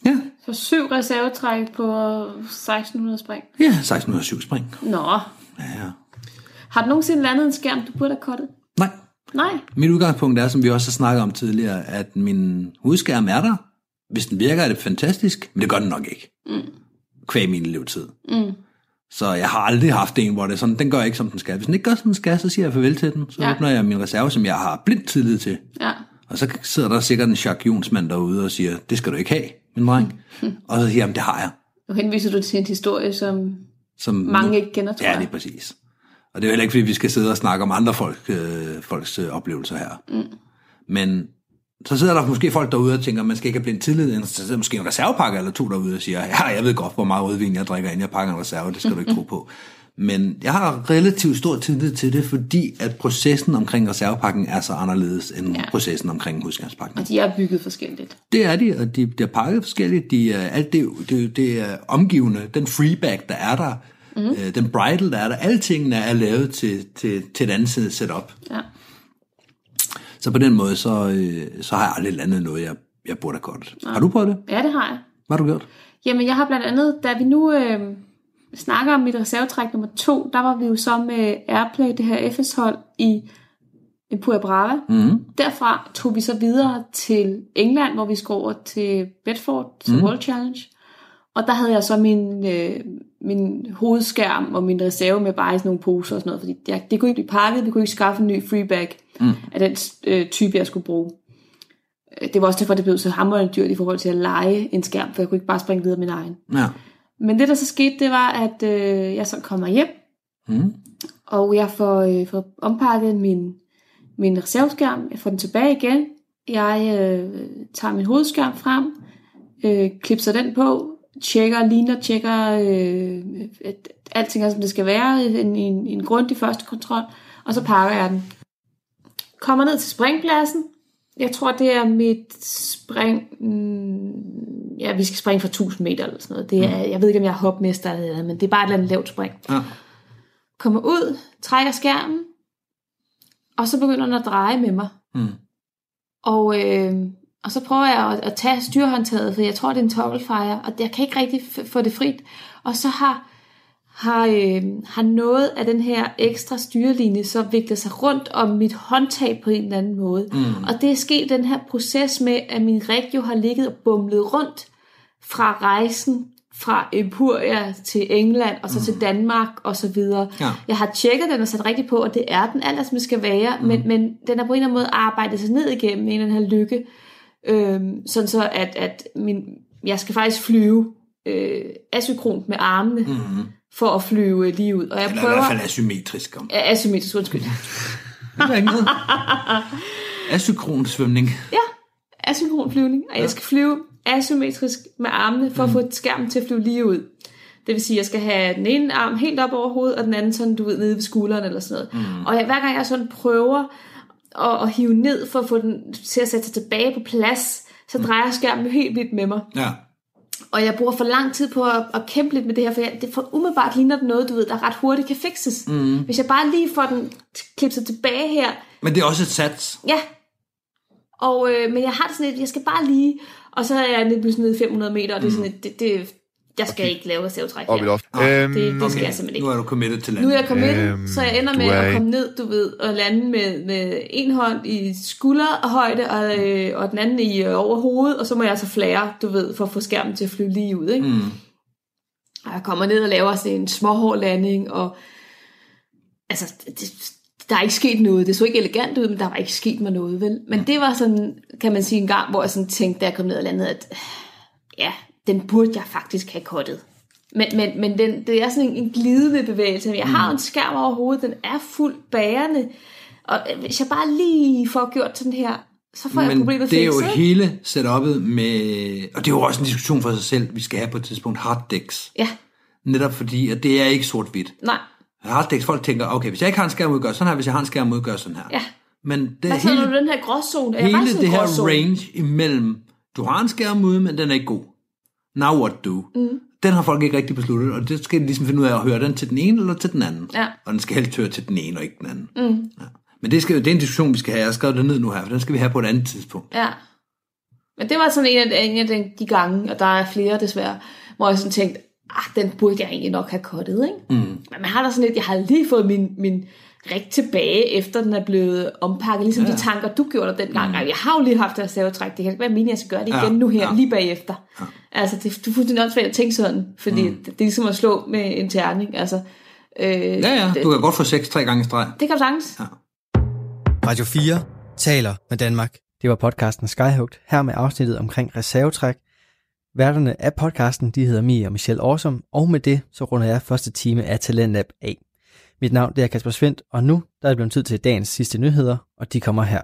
Ja, Så syv reservetræk på 1600 spring. ja 1607 spring. Nå, Ja. Har du nogensinde landet en skærm, du burde have kottet? Nej, Nej. mit udgangspunkt er, som vi også har snakket om tidligere, at min hovedskærm er der. Hvis den virker, er det fantastisk, men det gør den nok ikke. Mm. Kvæg min levetid. Mm. Så jeg har aldrig haft en, hvor det er sådan, den gør ikke, som den skal. Hvis den ikke gør, som den skal, så siger jeg farvel til den. Så Ja. åbner jeg min reserve, som jeg har blind tillid til. Ja. Og så sidder der sikkert en Jacques Jonsmand derude og siger, det skal du ikke have, min dreng. Og så siger jeg, det har jeg. Nu henviser du til en historie, som Som mange ikke kender, tror Ja, jeg. lige præcis. Og det er jo heller ikke, fordi vi skal sidde og snakke om andre folk, øh, folks øh, oplevelser her. Mm. Men så sidder der måske folk derude og tænker, man skal ikke have blind tillid, så sidder måske en reservepakke eller to derude og siger, ja, jeg ved godt, hvor meget rødvin jeg drikker, inden jeg pakker en reserve, det skal du ikke tro på. Men jeg har relativt stor tillid til det, fordi at processen omkring reservepakken er så anderledes end Ja. ja. processen omkring husgangspakken. Og de er bygget forskelligt. Det er de, og de bliver pakket forskelligt. De er, alt det, det, det er omgivende. Den freeback, der er der, mm. øh, den bridal, der er der, alle tingene er lavet til, til, til et andet setup. Ja. Så på den måde, så, øh, så har jeg aldrig landet noget, jeg, jeg burde have godt. Har du prøvet det? ja, det har jeg. Hvad har du gjort? Jamen, jeg har blandt andet, da vi nu øh, snakker om mit reservetræk nummer to, der var vi jo så med Airplay, det her FS-hold i Empura Brava. Mm-hmm. Derfra tog vi så videre til England, hvor vi skulle over til Bedford, til mm. World Challenge. Og der havde jeg så min, øh, min hovedskærm og min reserve med bare i sådan nogle poser og sådan noget, fordi jeg, det kunne ikke blive pakket, vi kunne ikke skaffe en ny freebag mm. af den øh, type, jeg skulle bruge. Øh, Det var også derfor, det blev så hammerende dyrt i forhold til at lege en skærm, for jeg kunne ikke bare springe videre min egen. Ja. Men det, der så skete, det var, at øh, jeg så kommer hjem, Mm. og jeg får, øh, får ompakket min, min reserveskærm. Jeg får den tilbage igen. Jeg øh, tager min hovedskærm frem, øh, klipser den på, tjekker, ligner, tjekker, øh, at alting er, som det skal være, en, en, en grundig første kontrol, og så pakker jeg den. Kommer ned til springpladsen. Jeg tror, det er mit spring... Mm, ja, vi skal springe for 1000 meter eller sådan noget. Det er, jeg ved ikke, om jeg er hopmester eller noget, men det er bare et eller andet lavt spring ja. kommer ud, trækker skærmen, og så begynder den at dreje med mig. Mm. Og, øh, og så prøver jeg at, at tage styrhåndtaget, for jeg tror, det er en togglefire, og jeg kan ikke rigtig få det frit. Og så har, har, øh, har noget af den her ekstra styrelinje så viklet sig rundt om mit håndtag på en eller anden måde. Mm. Og det er sket den her proces med, at min rig jo har ligget og bumlet rundt fra rejsen fra Empuria til England, og så mm. til Danmark, og så videre. Ja. Jeg har tjekket den og sat rigtigt på, og det er den alt, som det skal være, mm. men, men den har på en eller anden måde arbejdet sig ned igennem en eller anden lykke, øhm, sådan så, at, at min, jeg skal faktisk flyve øh, asynkront med armene, mm. for at flyve øh, lige ud. Og jeg Eller i prøver... hvert fald asymmetrisk. Om. Ja, asymmetrisk, undskyld. Det er ikke noget. Asynkron svømning. Ja, asynkron flyvning. Og jeg skal flyve asymmetrisk med armene, for at få skærmen til at flyve lige ud. Det vil sige, at jeg skal have den ene arm helt op over hovedet, og den anden sådan, du ved, nede ved skulderen eller sådan noget. Mm. Og jeg, hver gang jeg sådan prøver at, at hive ned, for at få den til at sætte sig tilbage på plads, så drejer skærmen helt vildt med mig. Ja. Og jeg bruger for lang tid på at, at kæmpe lidt med det her, for jeg, det for umiddelbart ligner det noget, du ved, der ret hurtigt kan fikses. Mm. Hvis jeg bare lige får den klipset tilbage her, Men det er også et sats. Ja. Og, øh, men jeg har det sådan lidt, jeg skal bare lige, og så er jeg nede pludselig nede i 500 meter, og det er sådan lidt, det, det, jeg skal ikke lave reservetræk Op i her. Det, Øhm, det skal Okay, jeg simpelthen ikke. nu er du committed til Nu landet. er jeg kommet Øhm, så jeg ender med er at komme ned, du ved, og lande med, med en hånd i skulderhøjde, og, øh, og den anden i øh, over hovedet, og så må jeg altså flære, du ved, for at få skærmen til at flyve lige ud, ikke? Mm. Og jeg kommer ned og laver sådan en småhård landing, og altså, det, der er ikke sket noget. Det så ikke elegant ud, men der var ikke sket mig noget, vel? Men det var sådan, kan man sige, en gang, hvor jeg sådan tænkte, da jeg kom ned og landede, at ja, den burde jeg faktisk have kottet. Men, men, men den, det er sådan en, en glidende bevægelse. Jeg har jo en skærm over hovedet, den er fuldt bærende. Og hvis jeg bare lige får gjort sådan her, så får jeg Men problemet det er jo fikset, hele setupet med, og det er jo også en diskussion for sig selv, vi skal have på et tidspunkt, harddecks. Ja, Netop fordi, at det er ikke sort-hvidt. nej. Harddecks, folk tænker, okay, hvis jeg ikke har en skærm ud, gør sådan her, hvis jeg har en skærm ud, gør sådan her. Ja. Men det Hvad hele, du den her gråzone? Er hele det her gråzone? range imellem, du har en skærm ude, men den er ikke god. Now what do? Mm. Den har folk ikke rigtig besluttet, og det skal de ligesom finde ud af at høre den til den ene eller til den anden. Ja. Og den skal helst høre til den ene og ikke den anden. Mm. Ja. Men det, skal, det er en diskussion, vi skal have. Jeg har skrevet det ned nu her, for den skal vi have på et andet tidspunkt. Ja. Men det var sådan en af, en af de, de gange, og der er flere desværre, hvor jeg sådan tænkte, ah, den burde jeg egentlig nok have kottet, ikke? Mm. Men man har da sådan lidt, jeg har lige fået min, min rig tilbage, efter den er blevet ompakket, ligesom ja. de tanker, du gjorde der dengang. Mm. Jeg har jo lige haft reservetræk, det kan ikke være meningen, jeg skal gøre det igen Ja, nu her, ja. lige bagefter. Ja. Altså, det, du er fuldstændig åndssvagt at tænke sådan, fordi mm. det, det er ligesom at slå med en terning, altså. Øh, Ja, ja, det, du kan godt få seks tre gange i streg. det kan du sagtens. Ja. Radio 4 taler med Danmark. Det var podcasten Skyhugt, her med afsnittet omkring reservetræk. Værterne af podcasten, de hedder Mia og Michelle Årsom, og med det, så runder jeg første time af Talentlab af. Mit navn det er Kasper Svendt, og nu der er det blevet tid til dagens sidste nyheder, og de kommer her.